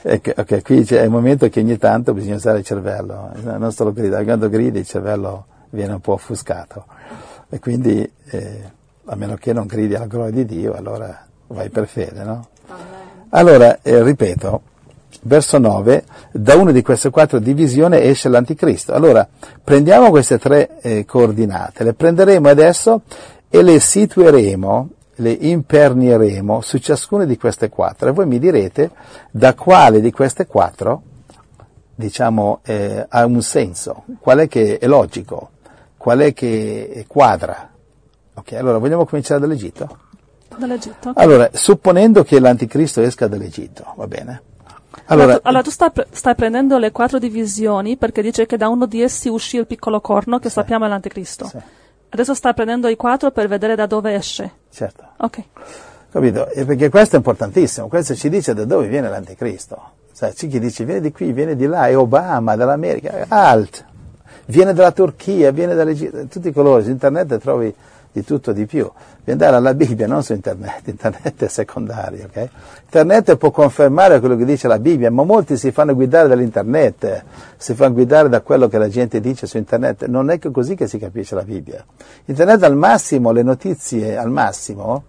Ecco, ok, qui c'è il momento che ogni tanto bisogna usare il cervello, non solo gridare, quando gridi il cervello viene un po' offuscato e quindi eh, a meno che non gridi alla gloria di Dio, allora vai per fede, no? Allora, eh, ripeto, verso 9, da una di queste quattro divisioni esce l'anticristo. Allora, prendiamo queste tre eh, coordinate, le prenderemo adesso e le situeremo, le impernieremo su ciascuna di queste quattro e voi mi direte da quale di queste quattro, diciamo, eh, ha un senso, qual è che è logico, qual è che quadra. Ok, allora vogliamo cominciare dall'Egitto? Dall'Egitto. ok. Allora, supponendo che l'anticristo esca dall'Egitto, va bene? Allora, Allora, tu, stai, stai prendendo le quattro divisioni perché dice che da uno di essi uscì il piccolo corno che sappiamo è l'anticristo. Sì. Adesso stai prendendo i quattro per vedere da dove esce. Certo, Ok. capito? E perché questo è importantissimo, questo ci dice da dove viene l'anticristo. Sai, c'è chi dice viene di qui, viene di là, è Obama, dall'America, alt, viene dalla Turchia, viene dall'Egitto, tutti i colori, su internet trovi di tutto di più. Devi andare alla Bibbia, non su internet, internet è secondario, ok? Internet può confermare quello che dice la Bibbia, ma molti si fanno guidare dall'internet, si fanno guidare da quello che la gente dice su internet, non è così che si capisce la Bibbia. Internet al massimo, le notizie al massimo,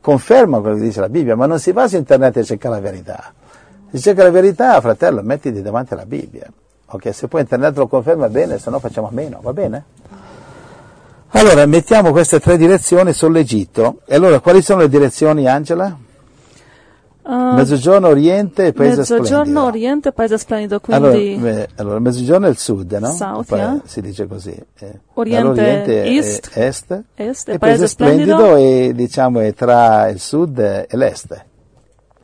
confermano quello che dice la Bibbia, ma non si va su internet a cercare la verità. Se cerca la verità, fratello, mettiti davanti alla Bibbia. Ok, se poi internet lo conferma bene, se no facciamo meno, va bene? Allora, mettiamo queste tre direzioni sull'Egitto. E allora, quali sono le direzioni, Angela? Uh, Mezzogiorno, Oriente e Paese mezzogiorno, Splendido. Oriente, Paese Splendido, Allora, quindi beh, allora, mezzogiorno è il sud, no? South, Poi yeah. Si dice così. eh. Oriente, Allora, East, è est, Est, e e Paese Paese Splendido, Splendido. è, diciamo, è tra il sud e l'est.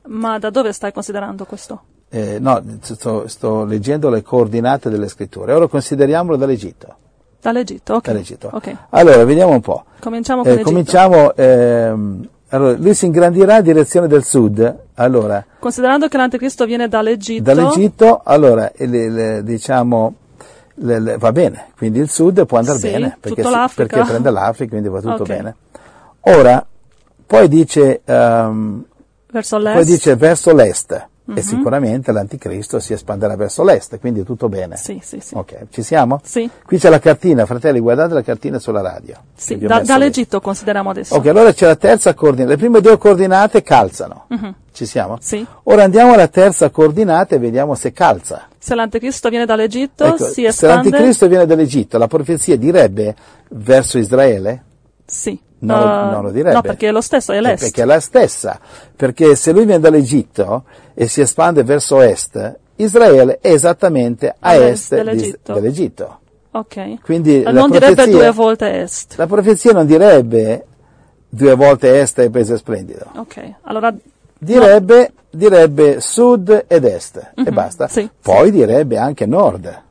ma da dove stai considerando questo? Eh, no, sto, sto leggendo le coordinate delle scritture. Ora consideriamolo dall'Egitto. Dall'Egitto, ok. dall'Egitto. Ok, Allora, vediamo un po'. cominciamo con Eh, l'Egitto. cominciamo. ehm, allora, lui si ingrandirà in direzione del sud. Allora, Considerando che l'anticristo viene dall'Egitto, dall'Egitto, allora, le- le- diciamo, le- va bene, quindi il sud può andare Sì, bene, perché, perché prende l'Africa, quindi va tutto Ok. bene. Ora, poi dice, ehm, verso l'est, poi dice verso l'est, e sicuramente l'anticristo si espanderà verso l'est, quindi tutto bene. Sì, sì, sì. Ok, ci siamo? Sì, Qui c'è la cartina, fratelli, guardate la cartina sulla radio. sì, da- messo lì. dall'Egitto consideriamo adesso. Ok, allora c'è la terza coordinata. Le prime due coordinate calzano. Ci siamo? Sì. Ora andiamo alla terza coordinata e vediamo se calza. Se l'anticristo viene dall'Egitto, Ecco, si se espande. l'anticristo viene dall'Egitto, la profezia direbbe verso Israele? Sì. No, Uh, non lo direbbe. No, perché è lo stesso, è Eh, l'est. Perché è la stessa. Perché se lui viene dall'Egitto e si espande verso est, Israele è esattamente a est, est di- dell'Egitto. dell'Egitto. Ok. Quindi Eh, la non direbbe due volte est. La profezia non direbbe due volte est e paese splendido. Ok. Allora, Direbbe, direbbe sud ed est e basta. Mhm. sì, Poi direbbe anche nord.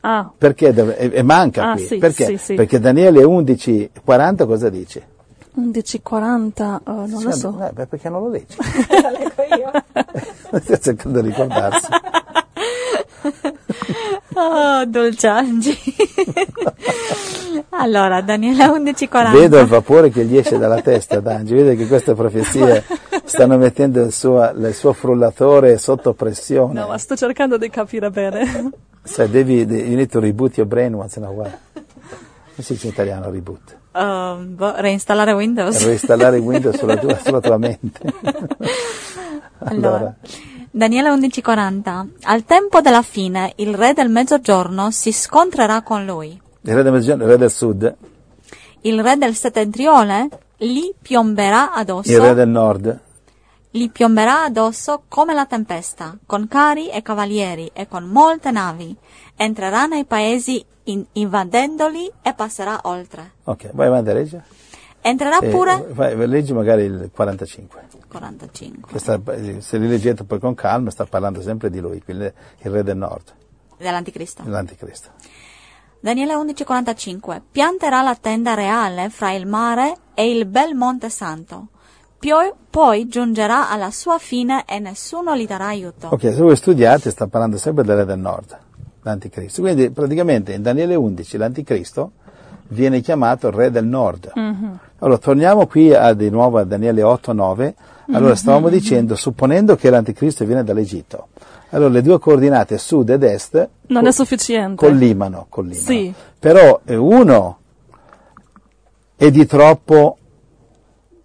ah, Perché e, e manca Ah, qui. sì, Perché? sì, sì. Perché Daniele 11, 40 cosa dice? 11.40, uh, non lo Sì, so. eh, beh, perché non lo leggi? La leggo io. Sto cercando di ricordarsi. Oh, dolciangi. allora, Daniele 11.40. Vedo il vapore che gli esce dalla testa, Dangi. Vede che queste profezie stanno mettendo il suo, il suo frullatore sotto pressione. No, ma sto cercando di capire bene. Sai, devi, de- you need to reboot your brain once in a while. Come si dice in italiano reboot? Um, boh, reinstallare Windows. Reinstallare Windows sulla tua, sulla tua mente. Allora, Daniele 11:40 Al tempo della fine il re del mezzogiorno si scontrerà con lui. Il re del mezzogiorno, il re del sud, Il re del settentrione gli piomberà addosso, il re del nord, gli piomberà addosso come la tempesta, con carri e cavalieri e con molte navi. Entrerà nei paesi in- invadendoli e passerà oltre. ok, vai avanti a leggere. Entrerà Eh, pure vai, leggi magari il 45. 45 Che sta- se li leggete poi con calma, sta parlando sempre di lui, quindi il re del nord, dell'anticristo. l'anticristo. Daniele 11:45 Pianterà la tenda reale fra il mare e il bel monte santo. Poi, poi giungerà alla sua fine e nessuno gli darà aiuto. Ok, se voi studiate sta parlando sempre del re del nord, l'anticristo. Quindi praticamente in Daniele 11 l'anticristo viene chiamato il re del nord. Allora torniamo qui a, di nuovo a Daniele 8, 9. Allora stavamo dicendo, supponendo che l'anticristo viene dall'Egitto, allora le due coordinate sud ed est Non co- è sufficiente. collimano, collimano. Sì. Però eh, uno è di troppo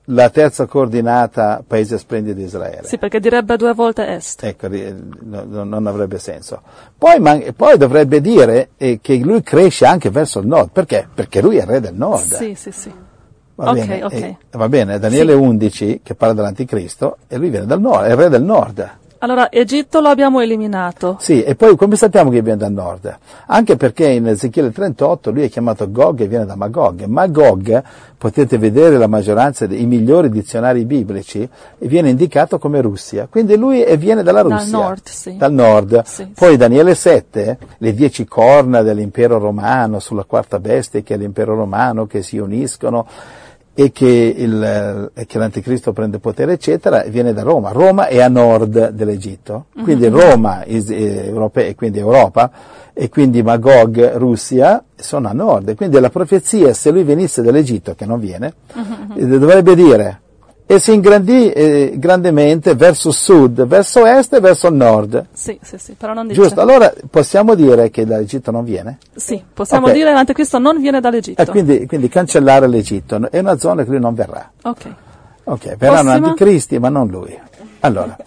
la terza coordinata paese splendido di Israele. Sì, perché direbbe due volte est. Ecco, no- no- non avrebbe senso. Poi, man- poi dovrebbe dire eh, che lui cresce anche verso il nord. Perché? Perché lui è il re del nord. Sì, sì, sì. Va ok, bene, ok. eh, va bene, Daniele 11 che parla dell'anticristo e lui viene dal nord, è il re del nord. Allora, Egitto lo abbiamo eliminato. Sì, e poi come sappiamo che viene dal nord? Anche perché in Ezechiele 38 lui è chiamato Gog e viene da Magog. Magog, potete vedere la maggioranza dei migliori dizionari biblici, viene indicato come Russia. Quindi lui viene dalla Dal Russia. nord, sì. Dal nord. Sì, poi Daniele 7, le dieci corna dell'impero romano sulla quarta bestia che è l'impero romano che si uniscono e che, il, eh, che l'anticristo prende potere, eccetera, e viene da Roma. Roma è a nord dell'Egitto, quindi Roma is- eh, Europe- e quindi Europa, e quindi Magog, Russia, sono a nord. E quindi la profezia, se lui venisse dall'Egitto, che non viene, eh, dovrebbe dire, e si ingrandì eh, grandemente verso sud, verso est e verso nord. Sì, sì, sì, però non dice. Giusto, allora possiamo dire che dall'Egitto non viene? Sì, possiamo Ok. dire che l'anticristo non viene dall'Egitto. E quindi, quindi cancellare l'Egitto, è una zona che lui non verrà. Ok. Ok, verranno Prossima. anticristi, ma non lui. Allora,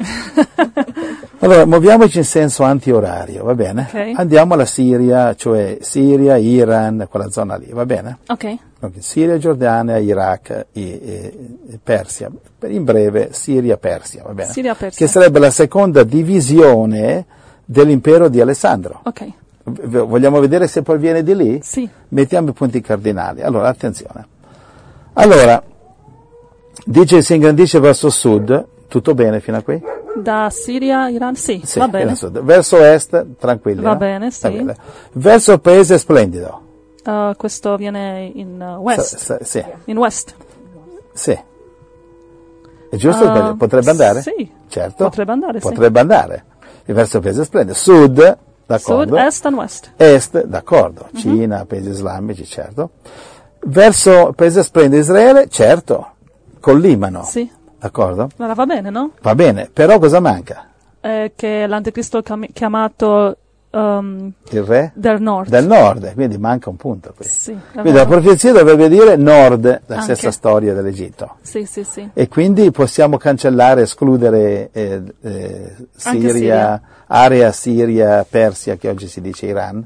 Allora, muoviamoci in senso antiorario, va bene? Ok. Andiamo alla Siria, cioè Siria, Iran, quella zona lì, va bene? Ok. Ok, Siria, Giordania, Iraq e, e- e Persia. In breve, Siria, Persia, va bene? Siria, Persia. Che sarebbe la seconda divisione dell'impero di Alessandro. Ok. Vogliamo vedere se poi viene di lì? Sì. Mettiamo i punti cardinali. Allora, attenzione. Allora, dice si ingrandisce verso sud, tutto bene fino a qui? Da Siria, Iran? Sì, Sì, va bene. verso est, tranquilli. Va no? bene, sì. Va bene. Verso il paese splendido. Uh, questo viene in uh, west. Sa- sa- sì, In west. sì. È giusto? sbaglio? Potrebbe andare? sì. Certo. Potrebbe andare, sì. Potrebbe andare. E verso il paese splendido. Sud, d'accordo. Sud, est and west. Est, d'accordo. Mhm. Cina, paesi islamici, certo. Verso il paese splendido Israele, certo. Col Libano. Sì. D'accordo? Allora va bene, no? Va bene, però cosa manca? Eh, che l'anticristo è chiam- chiamato um, Il re? del nord. Del nord, quindi manca un punto qui. Sì, Quindi la profezia dovrebbe dire nord, la Anche. stessa storia dell'Egitto. Sì, sì, sì. E quindi possiamo cancellare, escludere eh, eh, Siria, Siria. area Siria, Persia, che oggi si dice Iran.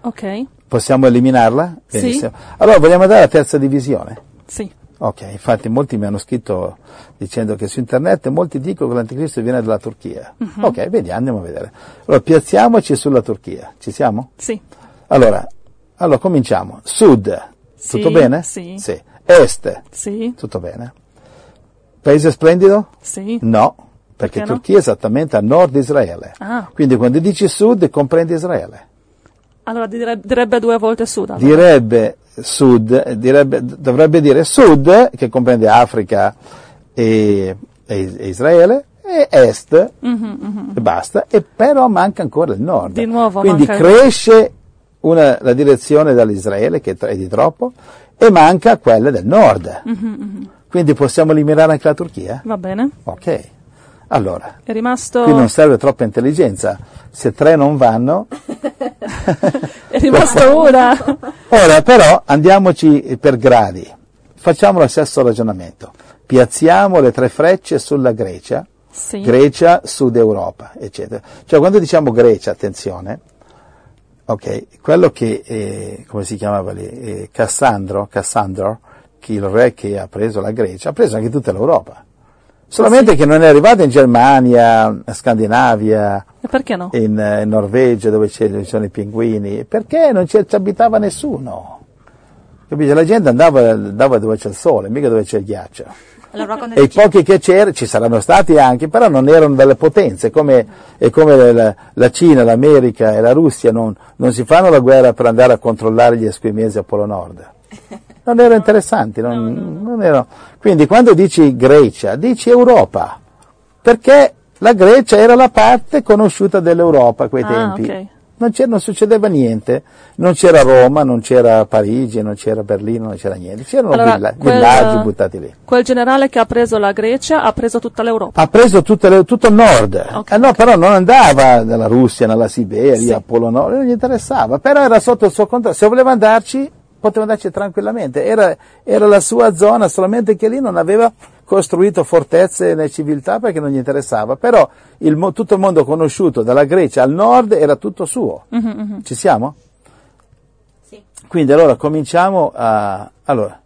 Ok. Possiamo eliminarla? Sì. Benissimo. Allora vogliamo andare alla terza divisione? Sì. Ok, infatti molti mi hanno scritto dicendo che su internet molti dicono che l'anticristo viene dalla Turchia. Mhm. Ok, vediamo, andiamo a vedere. Allora, piazziamoci sulla Turchia. Ci siamo? Sì. Allora, allora cominciamo. Sud, Sì, tutto bene? sì. Est, Sì. tutto bene. Paese splendido? Sì. No, perché Perché no? Turchia è esattamente a nord di Israele. Ah. Quindi quando dici sud comprendi Israele. Allora dire- direbbe due volte sud. allora. Direbbe sud, direbbe- dovrebbe dire sud, che comprende Africa e, e- e Israele, e est, e basta, e però manca ancora il nord. Di nuovo Quindi cresce una- la direzione dall'Israele, che è di troppo, e manca quella del nord. Mhm, Quindi possiamo eliminare anche la Turchia? Va bene. Ok. Allora, È rimasto, qui non serve troppa intelligenza. Se tre non vanno, è rimasto una. Ora però andiamoci per gradi, facciamo lo stesso ragionamento, piazziamo le tre frecce sulla Grecia, Sì. Grecia, Sud Europa, eccetera. Cioè quando diciamo Grecia, attenzione, ok, quello che, eh, come si chiamava lì, eh, Cassandro, Cassandro, il re che ha preso la Grecia, ha preso anche tutta l'Europa. Solamente che non è arrivato in Germania, in Scandinavia, E perché no? in, eh, in Norvegia dove c'è- ci sono i pinguini, perché non ci ci abitava nessuno. Capite? La gente andava, andava dove c'è il sole, mica dove c'è il ghiaccio. Allora, E i pochi che c'erano, ci saranno stati anche, però non erano delle potenze, come, è come la, la Cina, l'America e la Russia non, non si fanno la guerra per andare a controllare gli esquimesi a Polo Nord. Non erano interessanti, non, non erano. Quindi quando dici Grecia, dici Europa, perché la Grecia era la parte conosciuta dell'Europa a quei Ah, tempi. ok. Non, c'era- non succedeva niente, non c'era Roma, non c'era Parigi, non c'era Berlino, non c'era niente, c'erano Allora, villa- quel- villaggi buttati lì. Quel generale che ha preso la Grecia ha preso tutta l'Europa. Ha preso le- tutto il nord, Ok. Eh no, però non andava nella Russia, nella Siberia, Sì. a Polo Nord, non gli interessava, però era sotto il suo controllo, se voleva andarci poteva andarci tranquillamente, era, era la sua zona, solamente che lì non aveva costruito fortezze né civiltà perché non gli interessava, però il tutto il mondo conosciuto dalla Grecia al nord era tutto suo. Mhm, Ci siamo? Sì. Quindi allora cominciamo a... Allora,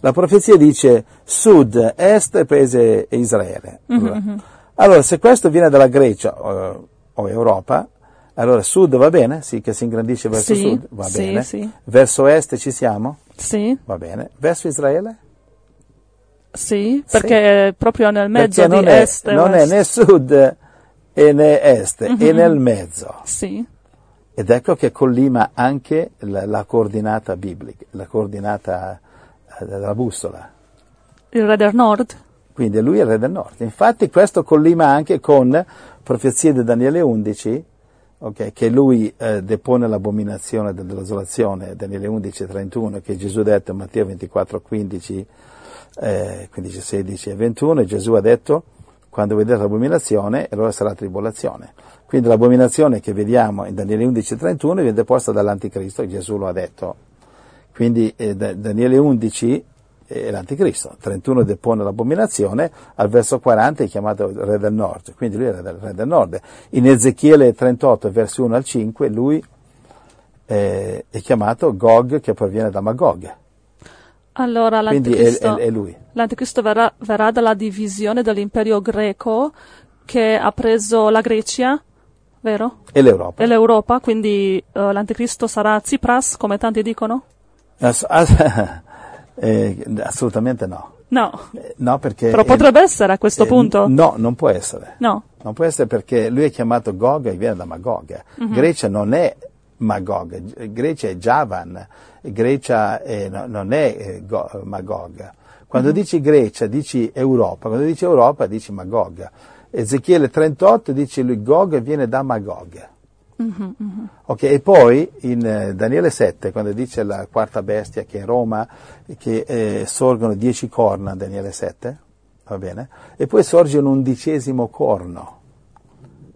la profezia dice sud, est paese Israele. Allora, allora, se questo viene dalla Grecia eh, o Europa, allora sud va bene? Sì, che si ingrandisce verso Sì, sud? Va sì, bene. sì. Verso est ci siamo? Sì, Va bene. Verso Israele? sì, perché è proprio nel mezzo Perché non, di è, est non è west. né sud e né est, è nel mezzo. Sì, Ed ecco che collima anche la, la coordinata biblica, la coordinata eh, della bussola. il re del nord. Quindi lui è il re del nord. Infatti questo collima anche con profezie di Daniele 11, ok, che lui eh, depone l'abominazione della desolazione, Daniele 11, 31, che Gesù ha detto in Matteo 24, 15, eh, 15, 16 e 21, e Gesù ha detto, quando vedete l'abominazione, allora sarà tribolazione. Quindi l'abominazione che vediamo in Daniele 11, 31 viene deposta dall'anticristo, Gesù lo ha detto. Quindi eh, da- Daniele 11, è l'anticristo. 31 depone l'abominazione, al verso 40 è chiamato re del nord, quindi lui è il re del nord. In Ezechiele 38, versi 1 al 5, lui eh, è chiamato Gog che proviene da Magog. Allora è, l'anticristo, è- è lui. l'anticristo verrà, verrà dalla divisione dell'impero greco che ha preso la Grecia, vero? E l'Europa. E l'Europa, quindi eh, l'anticristo sarà Tsipras, come tanti dicono? Ass- ass- eh, assolutamente no. No, Eh, No, perché... però eh, potrebbe essere a questo eh, punto. No, non può essere. No. Non può essere perché lui è chiamato Gog e viene da Magog. Mhm. Grecia non è Magog, Grecia è Javan, Grecia è- no- non è eh, Go- Magog. Quando Mhm. dici Grecia dici Europa, quando dici Europa dici Magog. Ezechiele 38 dice lui Gog viene da Magog. Mhm, Ok, e poi in eh, Daniele 7, quando dice la quarta bestia che è Roma, che eh, sorgono dieci corna, Daniele 7, va bene? E poi sorge un undicesimo corno,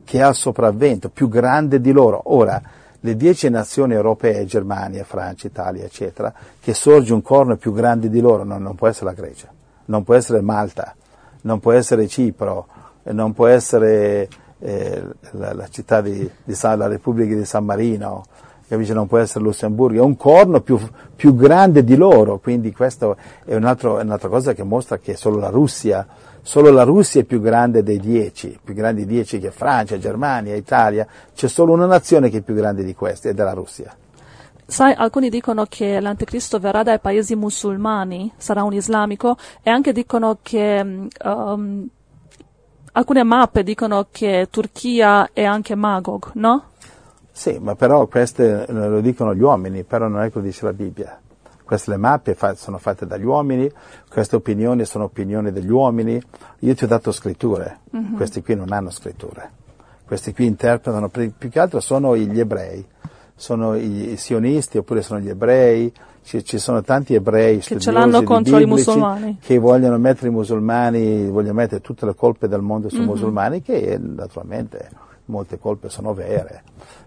che ha il sopravvento, più grande di loro. Ora, le dieci nazioni europee, Germania, Francia, Italia, eccetera, che sorge un corno più grande di loro, no, non può essere la Grecia, non può essere Malta, non può essere Cipro, eh, non può essere eh, la, la città di, di San- la Repubblica di San Marino, capisci? non può essere Lussemburgo, è un corno più, più grande di loro, quindi questo è, un è un'altra cosa che mostra che solo la Russia, solo la Russia è più grande dei dieci, più grandi di dieci che Francia, Germania, Italia, c'è solo una nazione che è più grande di questi ed è la Russia. Sai, alcuni dicono che l'anticristo verrà dai paesi musulmani, sarà un islamico, e anche dicono che mm, um, alcune mappe dicono che Turchia è anche Magog, no? Sì, ma però queste eh, lo dicono gli uomini, però non è che dice la Bibbia. Queste le mappe fa- sono fatte dagli uomini, queste opinioni sono opinioni degli uomini. Io ti ho dato scritture, questi qui non hanno scritture. Questi qui interpretano, più che altro sono gli ebrei, sono i sionisti oppure sono gli ebrei, ci, ci sono tanti ebrei Che ce l'hanno contro i musulmani. che vogliono mettere i musulmani, vogliono mettere tutte le colpe del mondo sui musulmani, che naturalmente molte colpe sono vere.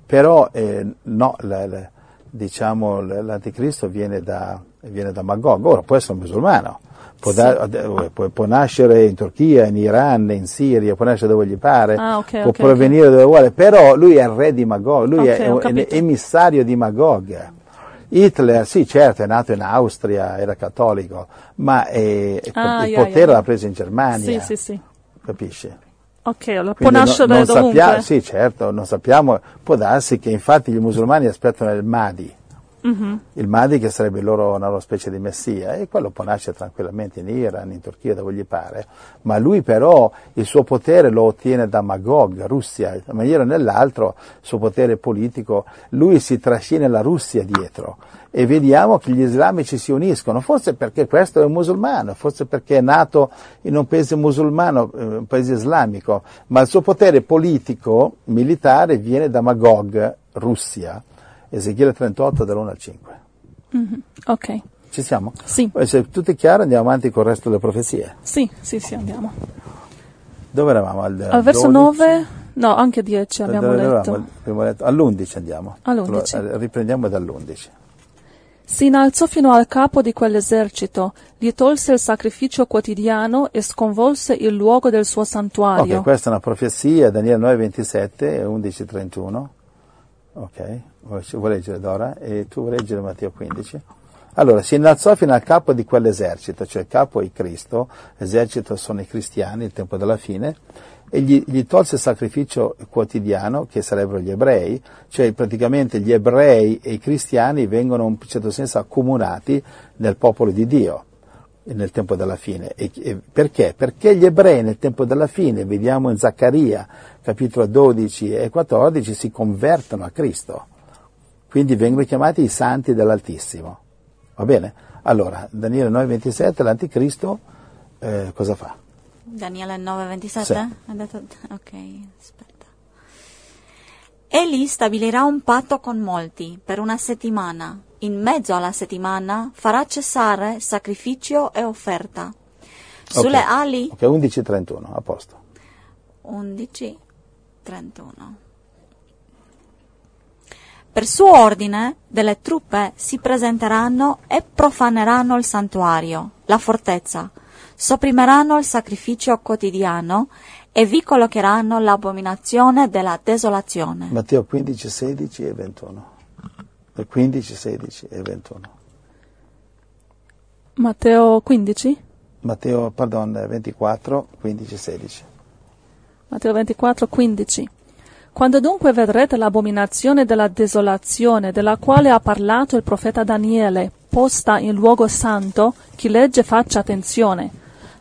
Però eh, no, la- la- diciamo, l'anticristo viene da, viene da Magog, ora può essere un musulmano, può, da- eh, può- può nascere in Turchia, in Iran, in Siria, può nascere dove gli pare, Ah, ok, può ok, provenire dove vuole, però lui è il re di Magog, lui è ho un emissario di Magog. Hitler, sì, certo, è nato in Austria, era cattolico, ma eh, Ah, il yeah, potere yeah. l'ha preso in Germania, Sì, sì, sì. capisci? Ok, allora può no- nascere non dovunque. sappia- sì, certo, non sappiamo, può darsi che infatti gli musulmani aspettano il Mahdi, Mhm. il Mahdi che sarebbe loro, una loro specie di messia, e quello può nascere tranquillamente in Iran, in Turchia, dove gli pare, ma lui però il suo potere lo ottiene da Magog, Russia, in una maniera o nell'altro, il suo potere politico, lui si trascina la Russia dietro. E vediamo che gli islamici si uniscono, forse perché questo è un musulmano, forse perché è nato in un paese musulmano, eh, un paese islamico, ma il suo potere politico, militare, viene da Magog, Russia. Ezechiele 38 dall'1 al 5. Ok, Ci siamo? sì, Poi se tutto è chiaro andiamo avanti con il resto delle profezie. sì, sì, sì, andiamo. Dove eravamo? Al, Al verso 12? 9, no, anche 10 abbiamo Dove letto. Abbiamo letto? All'11 andiamo. All'11. Allora, riprendiamo dall'11. Si innalzò fino al capo di quell'esercito, gli tolse il sacrificio quotidiano e sconvolse il luogo del suo santuario. Ok, questa è una profezia, Daniele 9, 27 e 11, 31. Ok, vuoi vuoi leggere Dora? E tu vuoi leggere Matteo 15? Allora, si innalzò fino al capo di quell'esercito, cioè il capo è Cristo, l'esercito sono i cristiani, il tempo della fine, e gli, gli tolse il sacrificio quotidiano, che sarebbero gli ebrei, cioè praticamente gli ebrei e i cristiani vengono in un certo senso accomunati nel popolo di Dio nel tempo della fine. E, e perché? Perché gli ebrei nel tempo della fine, vediamo in Zaccaria, capitolo 12 e 14, si convertono a Cristo. Quindi vengono chiamati i santi dell'Altissimo. Va bene? Allora, Daniele 9:27, l'anticristo eh, cosa fa? Daniele 9:27? Sì. Ha detto- Ok, aspetta. Egli stabilirà un patto con molti per una settimana. In mezzo alla settimana farà cessare sacrificio e offerta. Sulle Ok. ali Ok, 11:31, a posto. 11, 31. Per suo ordine, delle truppe si presenteranno e profaneranno il santuario, la fortezza, sopprimeranno il sacrificio quotidiano e vi collocheranno l'abominazione della desolazione. Matteo 15, 16 e 21. 15, 16 e 21. Matteo 15? Matteo, pardon, 24, 15, 16. Matteo 24, 15. Quando dunque vedrete l'abominazione della desolazione, della quale ha parlato il profeta Daniele, posta in luogo santo, chi legge faccia attenzione.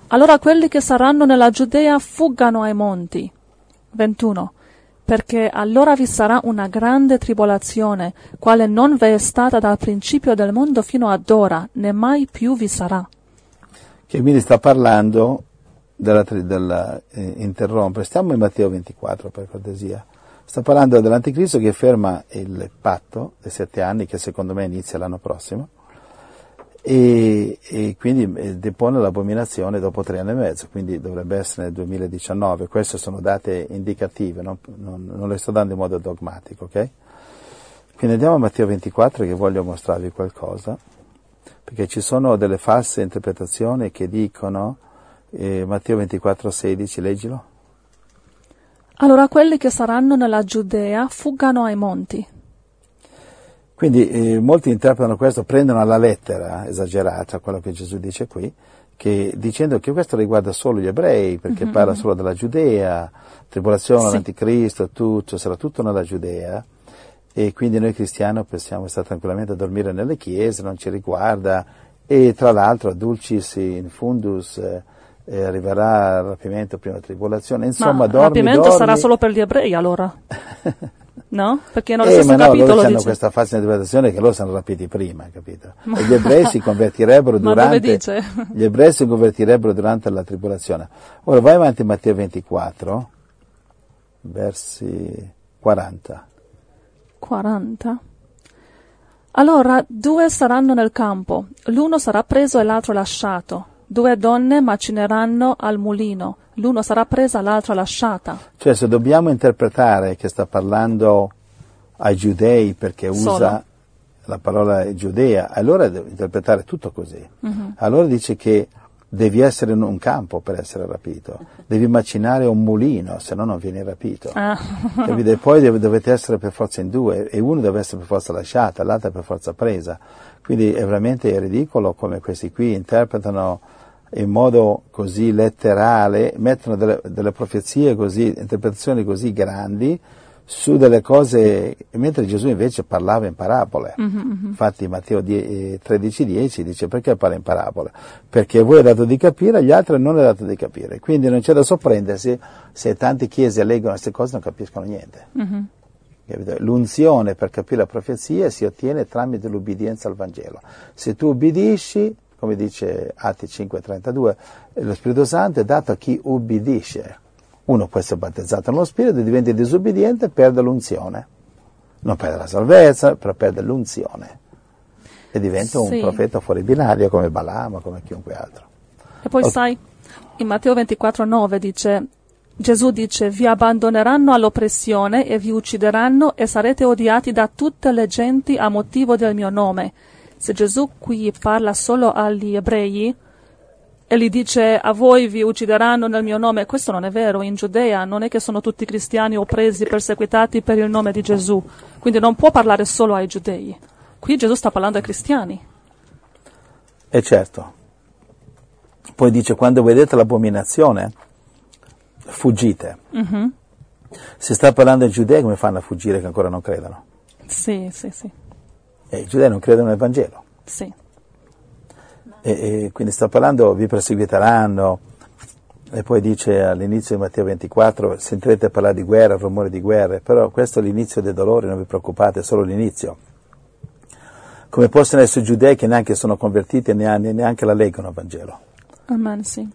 Allora quelli che saranno nella Giudea fuggano ai monti. 21. Perché allora vi sarà una grande tribolazione, quale non v'è stata dal principio del mondo fino ad ora, né mai più vi sarà. Che quindi sta parlando della, della eh, interrompere. Stiamo in Matteo 24 per cortesia. Sta parlando dell'anticristo che ferma il patto dei sette anni, che secondo me inizia l'anno prossimo, e, e quindi eh, depone l'abominazione dopo tre anni e mezzo, quindi dovrebbe essere nel 2019. Queste sono date indicative, non, non, non le sto dando in modo dogmatico, ok? Quindi andiamo a Matteo 24 che voglio mostrarvi qualcosa, perché ci sono delle false interpretazioni che dicono, eh, Matteo 24, 16, leggilo. Allora quelli che saranno nella Giudea fuggano ai monti. Quindi eh, molti interpretano questo, prendono alla lettera esagerata quello che Gesù dice qui, che, dicendo che questo riguarda solo gli ebrei, perché mm-hmm. parla solo della Giudea, tribolazione, sì. l'anticristo, tutto, sarà tutto nella Giudea, e quindi noi cristiani possiamo stare tranquillamente a dormire nelle chiese, non ci riguarda, e tra l'altro dulcis in fundus eh, eh, arriverà il rapimento prima della tribolazione, insomma Ma dormi, il rapimento dormi. sarà solo per gli ebrei allora? No? Perché nello Eh, stesso ma no, capitolo loro hanno questa falsa interpretazione che loro sono rapiti prima, capito? E gli ebrei si convertirebbero durante gli ebrei si convertirebbero durante la tribolazione. Ora vai avanti Matteo 24, versi 40. 40. Allora due saranno nel campo, l'uno sarà preso e l'altro lasciato. Due donne macineranno al mulino, l'uno sarà presa, l'altra lasciata. Cioè se dobbiamo interpretare che sta parlando ai giudei perché usa Solo. la parola giudea, allora deve interpretare tutto così. Mhm. Allora dice che devi essere in un campo per essere rapito, devi macinare un mulino, se no non vieni rapito. Ah. E poi dov- dovete essere per forza in due, e uno deve essere per forza lasciata, l'altra per forza presa. Quindi è veramente ridicolo come questi qui interpretano in modo così letterale, mettono delle, delle profezie così, interpretazioni così grandi su delle cose, mentre Gesù invece parlava in parabole. Infatti Matteo 13,10 dice perché parla in parabole? Perché voi è dato di capire, agli altri non è dato di capire. Quindi non c'è da sorprendersi se tante chiese leggono queste cose e non capiscono niente. Capito? L'unzione per capire la profezia si ottiene tramite l'ubbidienza al Vangelo. Se tu ubbidisci, come dice Atti 5:32, eh, lo Spirito Santo è dato a chi ubbidisce. Uno può essere battezzato nello Spirito, diventa disubbidiente e perde l'unzione. Non perde la salvezza, però perde l'unzione. E diventa un Sì. profeta fuori binario come Balamo, come chiunque altro. E poi Ok. sai, in Matteo 24,9 dice, Gesù dice, vi abbandoneranno all'oppressione e vi uccideranno e sarete odiati da tutte le genti a motivo del mio nome. Se Gesù qui parla solo agli ebrei e gli dice a voi vi uccideranno nel mio nome, questo non è vero, in Giudea non è che sono tutti cristiani oppresi, perseguitati per il nome di Gesù, quindi non può parlare solo ai giudei. Qui Gesù sta parlando ai cristiani. E certo. Poi dice, quando vedete l'abominazione, fuggite. Mhm. Si sta parlando ai giudei come fanno a fuggire che ancora non credono. Sì, sì, sì, E i giudei non credono nel Vangelo. sì. E, e quindi sta parlando, vi perseguiteranno. E poi dice all'inizio di Matteo 24, sentirete parlare di guerra, rumore di guerre, però questo è l'inizio dei dolori, non vi preoccupate, è solo l'inizio. Come possono essere giudei che neanche sono convertiti e neanche, neanche la leggono il Vangelo. Amen, sì.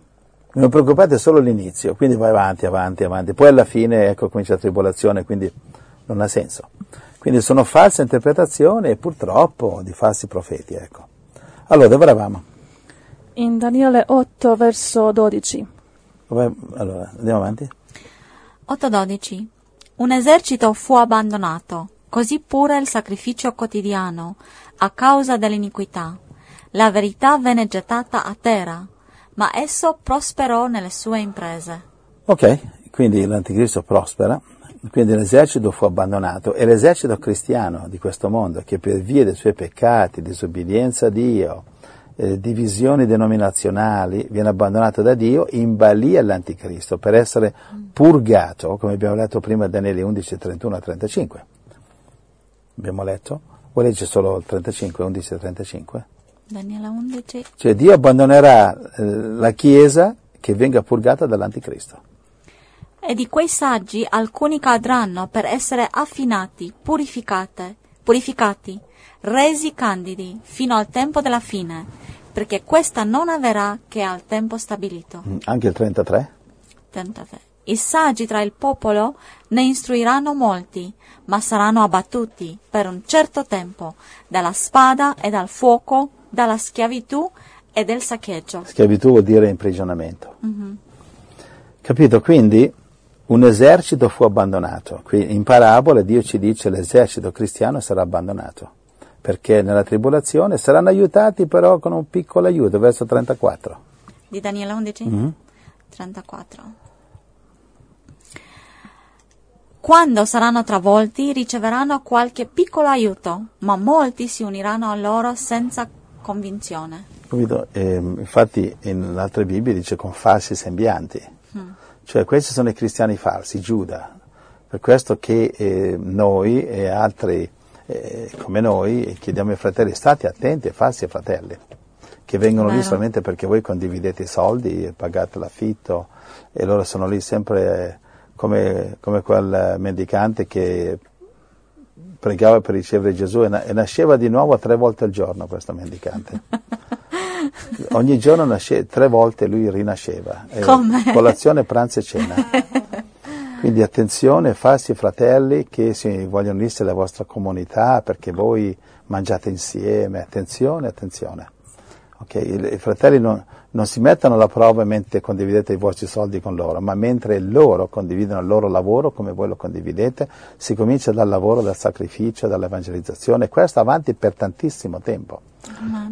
Non preoccupate, è solo l'inizio, quindi vai avanti, avanti, avanti. Poi alla fine, ecco, comincia la tribolazione, quindi non ha senso. Quindi sono false interpretazioni e purtroppo di falsi profeti, ecco. Allora, dove eravamo? In Daniele 8, verso 12. Dove- Allora, andiamo avanti? 8.12 Un esercito fu abbandonato, così pure il sacrificio quotidiano, a causa dell'iniquità. La verità venne gettata a terra, ma esso prosperò nelle sue imprese. Ok, quindi l'anticristo prospera, quindi l'esercito fu abbandonato e l'esercito cristiano di questo mondo che per via dei suoi peccati, disobbedienza a Dio, eh, divisioni denominazionali, viene abbandonato da Dio in balia all'anticristo per essere purgato, come abbiamo letto prima Daniele 11, 31 35. Abbiamo letto? O legge solo il 35, 11 e 35? Daniele 11. Cioè Dio abbandonerà eh, la Chiesa che venga purgata dall'anticristo. E di quei saggi alcuni cadranno per essere affinati, purificati, resi candidi fino al tempo della fine, perché questa non avverrà che al tempo stabilito. Mm, Anche il 33? 33. I saggi tra il popolo ne istruiranno molti, ma saranno abbattuti per un certo tempo dalla spada e dal fuoco, dalla schiavitù e del saccheggio. Schiavitù vuol dire imprigionamento. Capito? Quindi un esercito fu abbandonato. Qui in parabole Dio ci dice l'esercito cristiano sarà abbandonato. Perché nella tribolazione saranno aiutati però con un piccolo aiuto, verso 34. Di Daniele 11? Mhm. 34. Quando saranno travolti riceveranno qualche piccolo aiuto, ma molti si uniranno a loro senza convinzione. Capito? Ehm, infatti in altre Bibbie dice con falsi sembianti. Cioè questi sono i cristiani falsi, Giuda. Per questo che eh, noi e altri eh, come noi chiediamo ai fratelli state attenti ai falsi fratelli che vengono lì Vero. solamente perché voi condividete i soldi e pagate l'affitto e loro sono lì sempre come, come quel mendicante che pregava per ricevere Gesù e, e nasceva di nuovo tre volte al giorno questo mendicante. Ogni giorno nasce, tre volte lui rinasceva, eh, colazione, pranzo e cena. Quindi attenzione, falsi fratelli che si vogliono unirsi alla vostra comunità perché voi mangiate insieme, attenzione, attenzione. Ok, I, i fratelli non, non si mettono alla prova mentre condividete i vostri soldi con loro, ma mentre loro condividono il loro lavoro come voi lo condividete, si comincia dal lavoro, dal sacrificio, dall'evangelizzazione, e questo avanti per tantissimo tempo.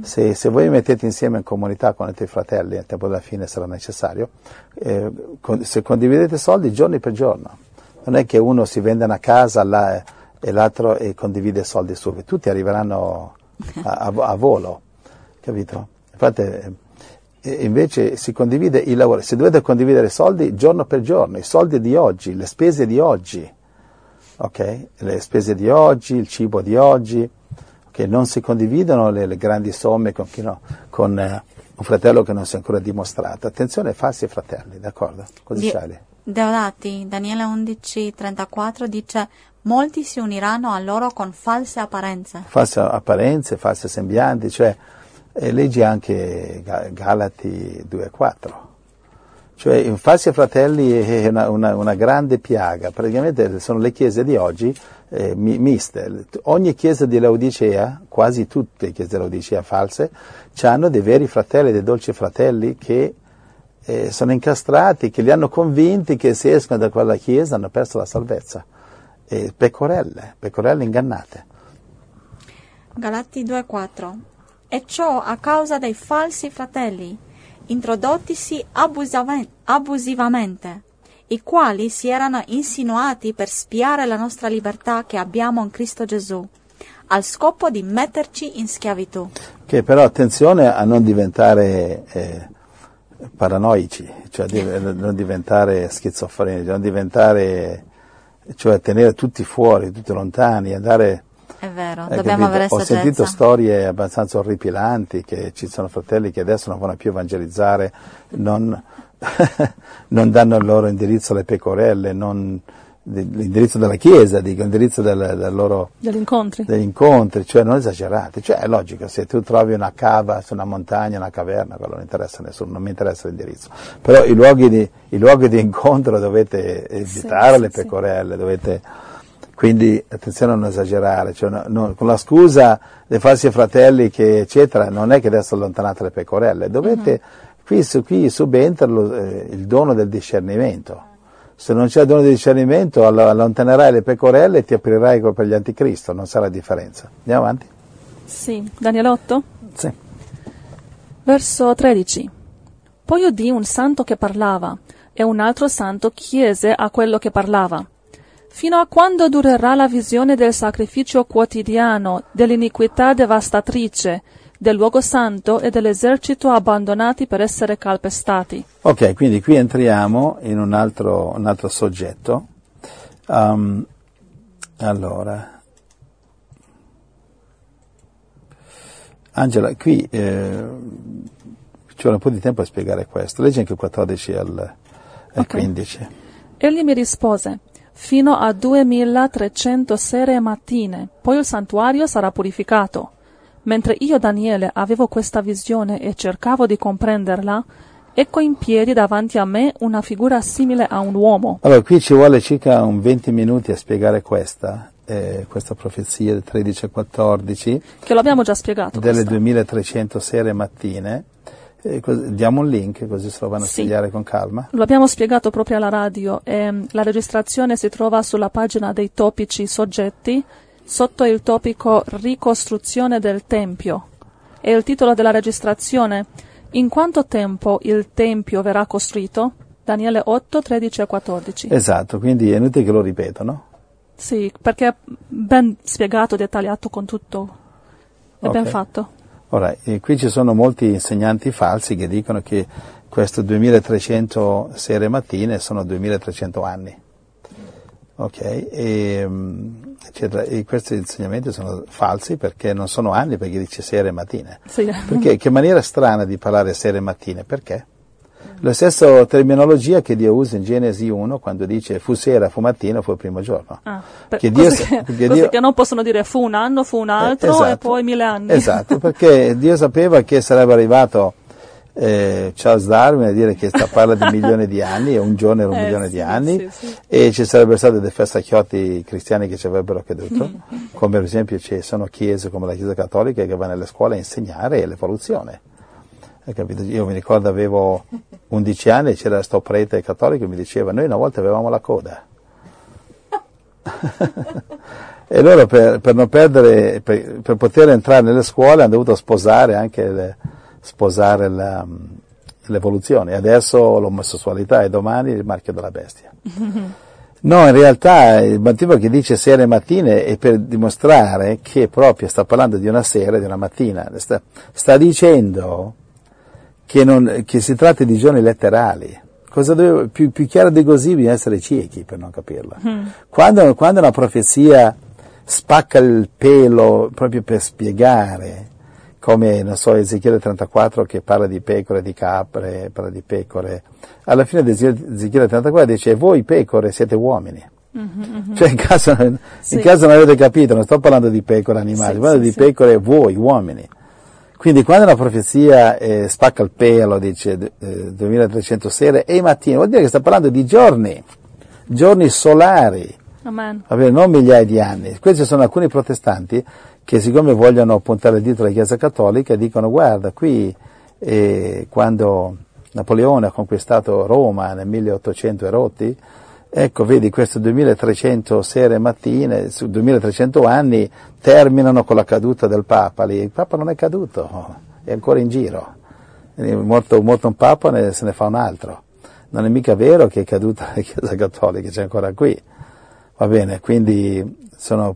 Se, se voi vi mettete insieme in comunità con i tuoi fratelli, al tempo della fine sarà necessario, eh, con- se condividete soldi giorno per giorno, non è che uno si vende una casa là, e l'altro e condivide soldi subito, tutti arriveranno a, a- a volo, capito? Infatti, eh, invece si condivide il lavoro, se dovete condividere soldi giorno per giorno, i soldi di oggi, le spese di oggi, ok? Le spese di oggi, il cibo di oggi, che non si condividono le, le grandi somme con, chi no- con eh, un fratello che non si è ancora dimostrato. Attenzione ai falsi fratelli, d'accordo? C'hai lì? Deodati, Daniele 11, 34 dice, molti si uniranno a loro con false apparenze. False apparenze, false sembianti, cioè eh, leggi anche Ga- Galati 2 e 4. Cioè, i falsi fratelli è una, una- una grande piaga, praticamente sono le chiese di oggi eh, mi- miste. Ogni chiesa di Laodicea, quasi tutte le chiese di Laodicea false, hanno dei veri fratelli, dei dolci fratelli che eh, sono incastrati, che li hanno convinti che se escono da quella chiesa hanno perso la salvezza. E pecorelle, pecorelle ingannate. Galati 2,4 E ciò a causa dei falsi fratelli, introdottisi abusivamente, i quali si erano insinuati per spiare la nostra libertà che abbiamo in Cristo Gesù, al scopo di metterci in schiavitù. Che però attenzione a non diventare eh, paranoici, cioè di- non diventare schizofrenici, non diventare, cioè tenere tutti fuori, tutti lontani, andare... È vero, eh, dobbiamo capito? avere Ho saggezza. sentito storie abbastanza orripilanti che ci sono fratelli che adesso non vanno più evangelizzare, non, non danno il loro indirizzo alle pecorelle, non, l'indirizzo della chiesa, dico, l'indirizzo del, del loro degli incontri. degli incontri, cioè non esagerate, cioè è logico, se tu trovi una cava su una montagna, una caverna, quello non interessa a nessuno, non mi interessa l'indirizzo, però i luoghi di, i luoghi di incontro dovete evitare sì, le sì. pecorelle, dovete, quindi attenzione a non esagerare, cioè, no- no, con la scusa dei falsi fratelli che eccetera, non è che adesso allontanate le pecorelle, dovete, qui, su, qui subentra eh, il dono del discernimento, Se non c'è dono di discernimento, all- allontanerai le pecorelle e ti aprirai per gli anticristo, non sarà differenza. Andiamo avanti? Sì, Daniele 8? Sì. Verso 13. Poi udì un santo che parlava, e un altro santo chiese a quello che parlava. Fino a quando durerà la visione del sacrificio quotidiano, dell'iniquità devastatrice, del luogo santo e dell'esercito abbandonati per essere calpestati? Ok, quindi qui entriamo in un altro, un altro soggetto. Um, allora, Angela, qui eh, ci vuole un po' di tempo a spiegare questo. Leggi anche il 14 al, al Ok. 15. Egli mi rispose, fino a 2300 sere e mattine, poi il santuario sarà purificato. Mentre io, Daniele, avevo questa visione e cercavo di comprenderla, ecco in piedi davanti a me una figura simile a un uomo. Allora, qui ci vuole circa un 20 minuti a spiegare questa, eh, questa profezia del 13 e 14. Che lo abbiamo già spiegato. delle questa. 2300 sere e mattine. Cos- diamo un link così se lo vanno a Sì. studiare con calma. Lo abbiamo spiegato proprio alla radio e mm, la registrazione si trova sulla pagina dei topici soggetti sotto il topico Ricostruzione del Tempio. E il titolo della registrazione In quanto tempo il Tempio verrà costruito? Daniele 8, 13 e 14. Esatto, quindi è inutile che lo ripetano. Sì, perché è ben spiegato, dettagliato con tutto. È ben Ok. fatto. Ora, eh, qui ci sono molti insegnanti falsi che dicono che questo 2300 sere e mattine sono 2300 anni. Ok? E, mm, eccetera. e questi insegnamenti sono falsi perché non sono anni perché dice sere e mattine. Sì. Perché? Che maniera strana di parlare sere e mattine, perché? La stessa terminologia che Dio usa in Genesi 1 quando dice fu sera, fu mattino, fu il primo giorno. Ah, Che Dio che, perché cose Dio- che non possono dire fu un anno, fu un altro Eh, esatto. e poi mille anni. Esatto, perché Dio sapeva che sarebbe arrivato eh, Charles Darwin a dire che sta parla di milioni di anni e un giorno era un Eh, milione sì, di anni sì, sì. e ci sarebbero stati dei festacchiotti cristiani che ci avrebbero creduto, come per esempio ci sono chiese come la Chiesa Cattolica che va nelle scuole a insegnare l'evoluzione. Io mi ricordo avevo 11 anni e c'era sto prete cattolico che mi diceva noi una volta avevamo la coda. e loro per, per non perdere, per, per poter entrare nelle scuole hanno dovuto sposare anche le- sposare la- l'evoluzione. Adesso l'omosessualità e domani il marchio della bestia. No, in realtà il motivo che dice sere e mattine è per dimostrare che proprio sta parlando di una sera e di una mattina. Sta, sta dicendo che, non- che si tratta di giorni letterali. Cosa dove- più, più chiaro di così bisogna essere ciechi per non capirla. Quando, quando una profezia spacca il pelo proprio per spiegare, come non so, Ezechiele 34 che parla di pecore, di capre, parla di pecore, alla fine di Ezechiele 34 dice voi pecore siete uomini. Cioè in caso, in Mhm, Sì. caso non avete capito, non sto parlando di pecore animali, Sì, parlo sì, di pecore voi, uomini. Quindi quando una profezia eh, spacca il pelo, dice eh, 2300 sere e mattine, vuol dire che sta parlando di giorni, giorni solari, Amen. va bene, non migliaia di anni. Questi sono alcuni protestanti che siccome vogliono puntare il dito alla Chiesa Cattolica dicono guarda qui eh, quando Napoleone ha conquistato Roma nel 1800 e rotti, ecco vedi queste 2300 sere e mattine, su 2300 anni terminano con la caduta del Papa, lì il Papa non è caduto, è ancora in giro, è morto, morto un Papa ne- se ne fa un altro, non è mica vero che è caduta la Chiesa Cattolica, c'è ancora qui. Va bene, quindi sono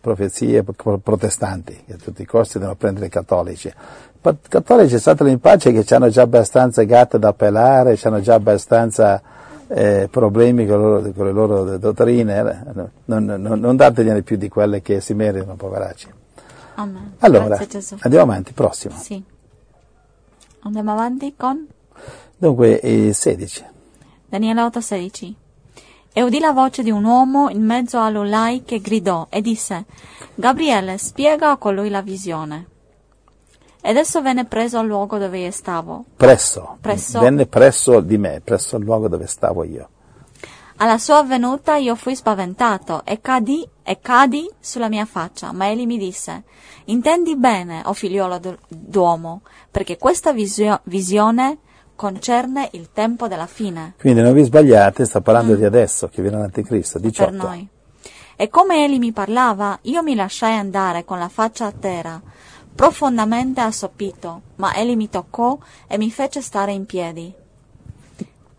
profezie pro- protestanti che a tutti i costi devono prendere i cattolici. I cattolici stateli in pace che hanno già abbastanza gatte da pelare, hanno già abbastanza eh, problemi con, loro- con le loro dottrine, eh. non, non, non dategliene più di quelle che si meritano, poveracci. Amen. Allora, andiamo avanti, prossimo. Sì. Andiamo avanti con Dunque, eh, 16. Daniele 8:16. E udì la voce di un uomo in mezzo all'Ulai che gridò e disse, Gabriele, spiega a colui la visione. Ed esso venne preso al luogo dove io stavo. Presso, Presso. venne presso di me, presso il luogo dove stavo io. Alla sua venuta io fui spaventato e cadi, e cadi sulla mia faccia, ma egli mi disse, intendi bene, o figliolo d'u- d'uomo, perché questa visio- visione concerne il tempo della fine. Quindi non vi sbagliate, sta parlando di adesso, che viene l'anticristo, 18. per noi. E come egli mi parlava, io mi lasciai andare con la faccia a terra, profondamente assopito, ma egli mi toccò e mi fece stare in piedi.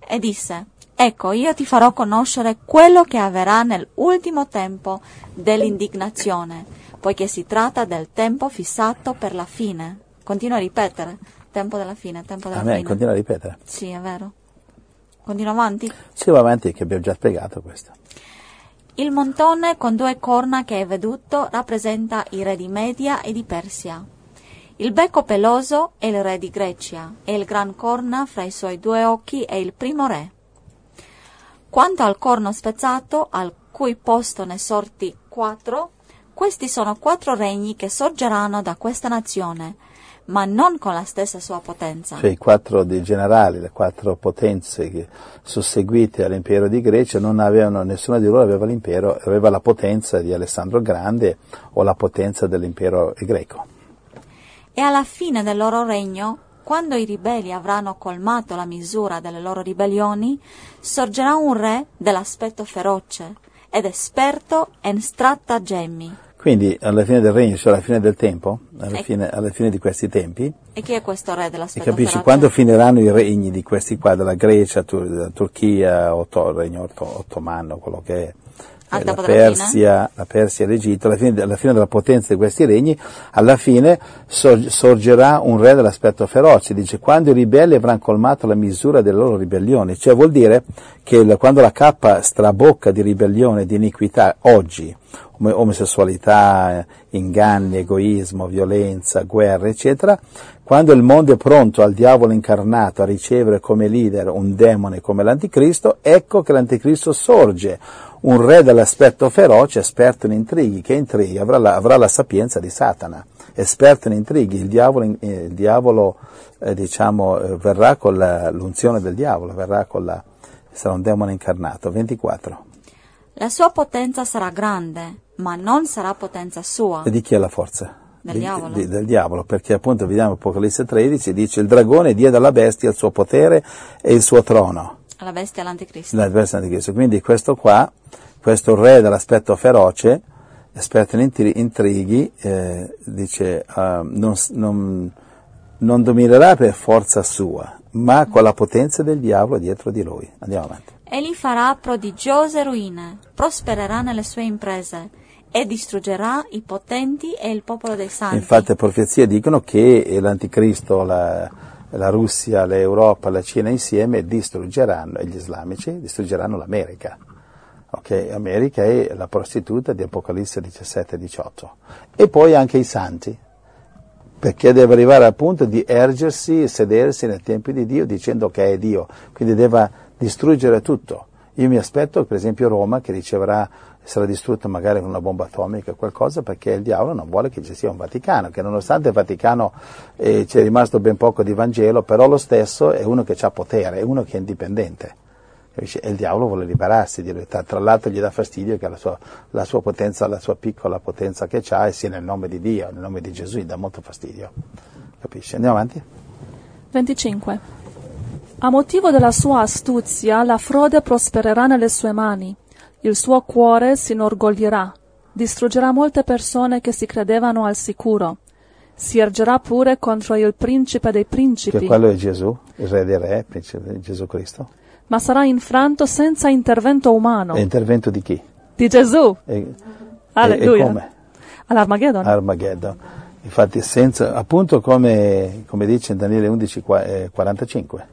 E disse, Ecco, io ti farò conoscere quello che avverrà nell'ultimo tempo dell'indignazione, poiché si tratta del tempo fissato per la fine. Continua a ripetere, tempo della fine, tempo della Amen, fine. continua a ripetere. Sì, è vero. Continua avanti. Si va avanti che abbiamo già spiegato questo. Il montone con due corna che hai veduto rappresenta i re di Media e di Persia. Il becco peloso è il re di Grecia e il gran corna fra i suoi due occhi è il primo re. Quanto al corno spezzato, al cui posto ne sorti quattro, questi sono quattro regni che sorgeranno da questa nazione, ma non con la stessa sua potenza. Cioè i quattro dei generali, le quattro potenze che susseguite all'impero di Grecia, non avevano, nessuna di loro aveva l'impero, aveva la potenza di Alessandro Grande o la potenza dell'impero greco. E alla fine del loro regno, quando i ribelli avranno colmato la misura delle loro ribellioni, sorgerà un re dell'aspetto feroce ed esperto in stratagemmi. Quindi alla fine del regno, cioè alla fine del tempo, alla fine, alla fine di questi tempi, E chi è questo re e dell'aspetto capisci, quando finiranno i regni di questi qua, della Grecia, Tur- della Turchia, Otto- il regno otto- ottomano, quello che è, eh, la della Persia, la Persia e l'Egitto, alla fine, alla fine della potenza di questi regni, alla fine sor- sorgerà un re dell'aspetto feroce. Dice, quando i ribelli avranno colmato la misura delle loro ribellioni, cioè vuol dire che quando la cappa strabocca di ribellione, di iniquità, oggi, om- omosessualità, eh, inganni, egoismo, violenza, guerra, eccetera, quando il mondo è pronto al diavolo incarnato a ricevere come leader un demone come l'anticristo, ecco che l'anticristo sorge, un re dall'aspetto feroce, esperto in intrighi, che intrighi avrà la, avrà la sapienza di Satana, esperto in intrighi, il diavolo, eh, il diavolo eh, diciamo, eh, verrà con la- l'unzione del diavolo, verrà con la, sarà un demone incarnato. 24. La sua potenza sarà grande, ma non sarà potenza sua. E di chi è la forza? Del Di- diavolo. di- del diavolo, perché appunto vediamo Apocalisse 13, dice il dragone diede alla bestia il suo potere e il suo trono, La bestia l'anticristo. l'avversario di Cristo. Quindi questo qua, questo re dall'aspetto feroce, esperto in intri- intrighi, eh, dice ah, non, non- non dominerà per forza sua, ma con la potenza del diavolo dietro di lui. Andiamo avanti. Egli farà prodigiose ruine, prospererà nelle sue imprese e distruggerà i potenti e il popolo dei santi. Infatti le profezie dicono che l'anticristo, la, la Russia, l'Europa, la Cina insieme distruggeranno, e gli islamici distruggeranno l'America. Ok, America è la prostituta di Apocalisse 17 e 18. Poi anche i santi, perché deve arrivare al punto di ergersi e sedersi nei tempi di Dio dicendo che è Dio, quindi deve distruggere tutto. Io mi aspetto, per esempio, Roma che riceverà, sarà distrutta magari con una bomba atomica o qualcosa, perché il diavolo non vuole che ci sia un Vaticano, che nonostante il Vaticano eh, ci è rimasto ben poco di Vangelo, però lo stesso è uno che ha potere, è uno che è indipendente. Capisci? E il diavolo vuole liberarsi di lui. Tra l'altro gli dà fastidio che la sua, la sua potenza, la sua piccola potenza che ha, sia nel nome di Dio, nel nome di Gesù, gli dà molto fastidio. Capisci? Andiamo avanti? 25. A motivo della sua astuzia, la frode prospererà nelle sue mani. Il suo cuore si inorgoglirà. Distruggerà molte persone che si credevano al sicuro. Si ergerà pure contro il principe dei Che principi, quello è Gesù, il re dei re, principe- Gesù Cristo. ma sarà infranto senza intervento umano. È intervento di chi? Di Gesù. E, e- Alleluia. e come? All'Armageddon. Armageddon. Infatti, senza, appunto come, come dice in Daniele 11, qua- eh, 45.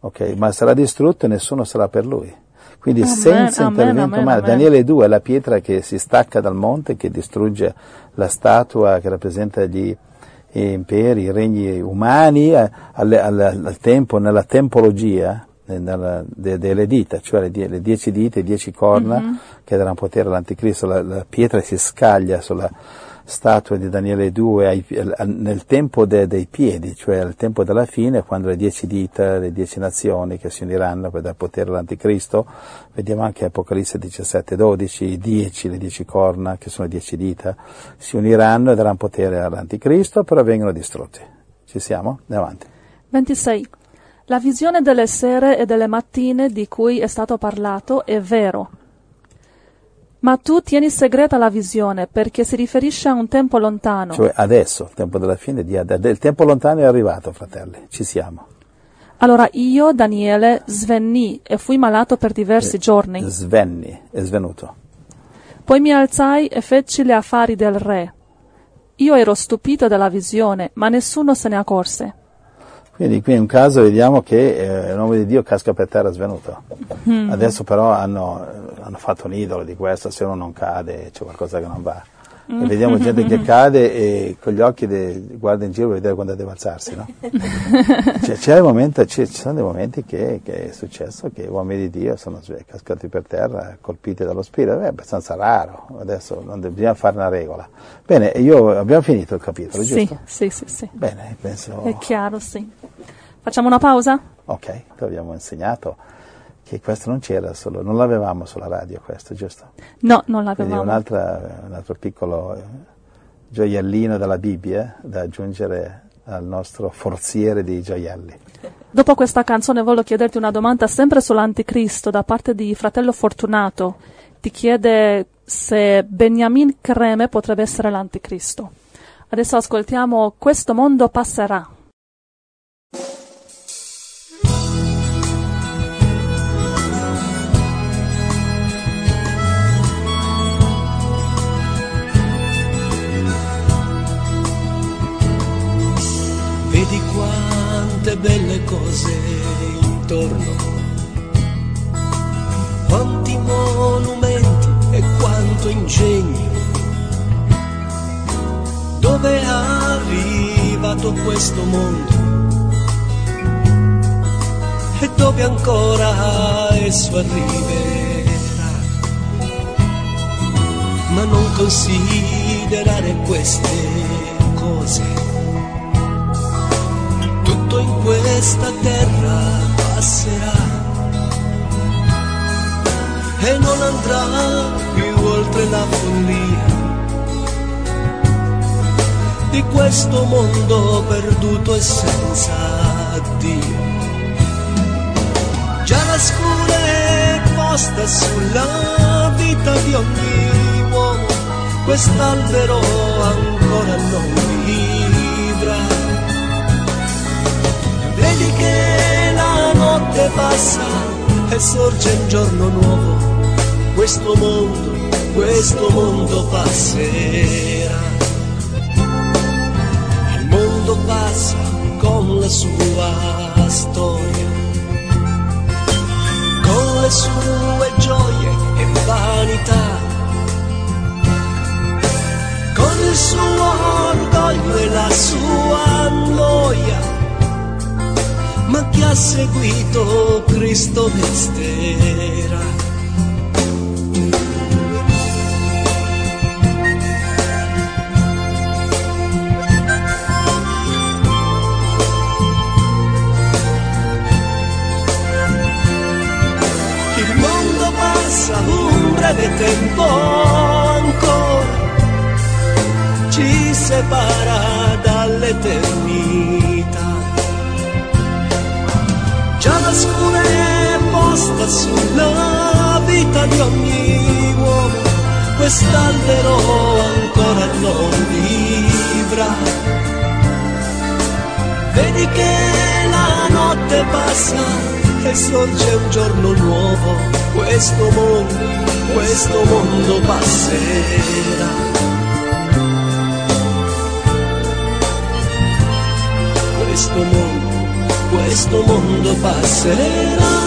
Ok, ma sarà distrutto e nessuno sarà per lui. Quindi Amen, senza amen, intervento amen, umano. Daniele 2 è la pietra che si stacca dal monte, che distrugge la statua che rappresenta gli imperi, i regni umani, eh, al, al- al tempo, nella tempologia eh, nella- de- delle dita, cioè le, die- le dieci dita, i dieci corna che daranno potere all'anticristo. La, la pietra si scaglia sulla statua di Daniele 2 ai- al- nel tempo de- dei piedi, cioè al tempo della fine, quando le dieci dita, le dieci nazioni che si uniranno per dare potere all'anticristo, vediamo anche Apocalisse 17, 12, i dieci, le dieci corna, che sono dieci dita, si uniranno e daranno potere all'anticristo, però vengono distrutti. Ci siamo? Andiamo avanti. 26. La visione delle sere e delle mattine di cui è stato parlato è vero. Ma tu tieni segreta la visione perché si riferisce a un tempo lontano. Cioè adesso, il tempo della fine, di, del tempo lontano è arrivato, fratelli, ci siamo. Allora io, Daniele, svenni e fui malato per diversi giorni. Svenni, è svenuto. Poi mi alzai e feci gli affari del re. Io ero stupito della visione, ma nessuno se ne accorse. Quindi qui in un caso vediamo che eh, l'uomo di Dio casca per terra svenuto. Mm. Adesso però hanno, hanno, fatto un idolo di questo, se uno non cade c'è qualcosa che non va. E vediamo gente che cade e con gli occhi de, guarda in giro per vedere quando deve alzarsi. No? c'è, c'è momento, c'è, ci sono dei momenti che, che, è successo che uomini di Dio sono cascati per terra, colpiti dallo spirito. È abbastanza raro, adesso non bisogna fare una regola. Bene, io, abbiamo finito il capitolo, sì, giusto? Sì, sì, sì. Bene, penso... È chiaro, sì. Facciamo una pausa? Ok, ti abbiamo insegnato che questo non c'era solo, non l'avevamo sulla radio questo, giusto? No, non l'avevamo. Quindi un altro piccolo eh, gioiellino della Bibbia da aggiungere al nostro forziere di gioielli. Dopo questa canzone voglio chiederti una domanda sempre sull'anticristo da parte di fratello Fortunato. Ti chiede se Beniamin Creme potrebbe essere l'anticristo. Adesso ascoltiamo Questo mondo passerà. Quante belle cose intorno, quanti monumenti e quanto ingegno. Dove è arrivato questo mondo? E dove ancora esso arriverà? Ma non considerare queste cose in questa terra passerà e non andrà più oltre la follia di questo mondo perduto e senza Dio. Già la scura è posta sulla vita di ogni uomo, quest'albero ancora non vibra che la notte passa e sorge un giorno nuovo, questo mondo, questo mondo passerà. Il mondo passa con la sua storia, con le sue gioie e vanità. Con il suo orgoglio e la sua noia, ma chi ha seguito Cristo resterà. Il mondo passa un breve tempo ancora, ci separa dall'eternità scure è posta sulla vita di ogni uomo, quest'albero ancora non vivrà. Vedi che la notte passa e sorge un giorno nuovo, questo mondo, questo mondo passerà. Questo mondo questo mondo passerà.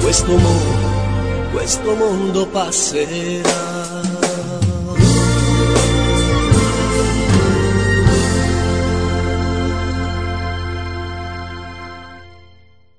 Questo mondo, questo mondo passerà.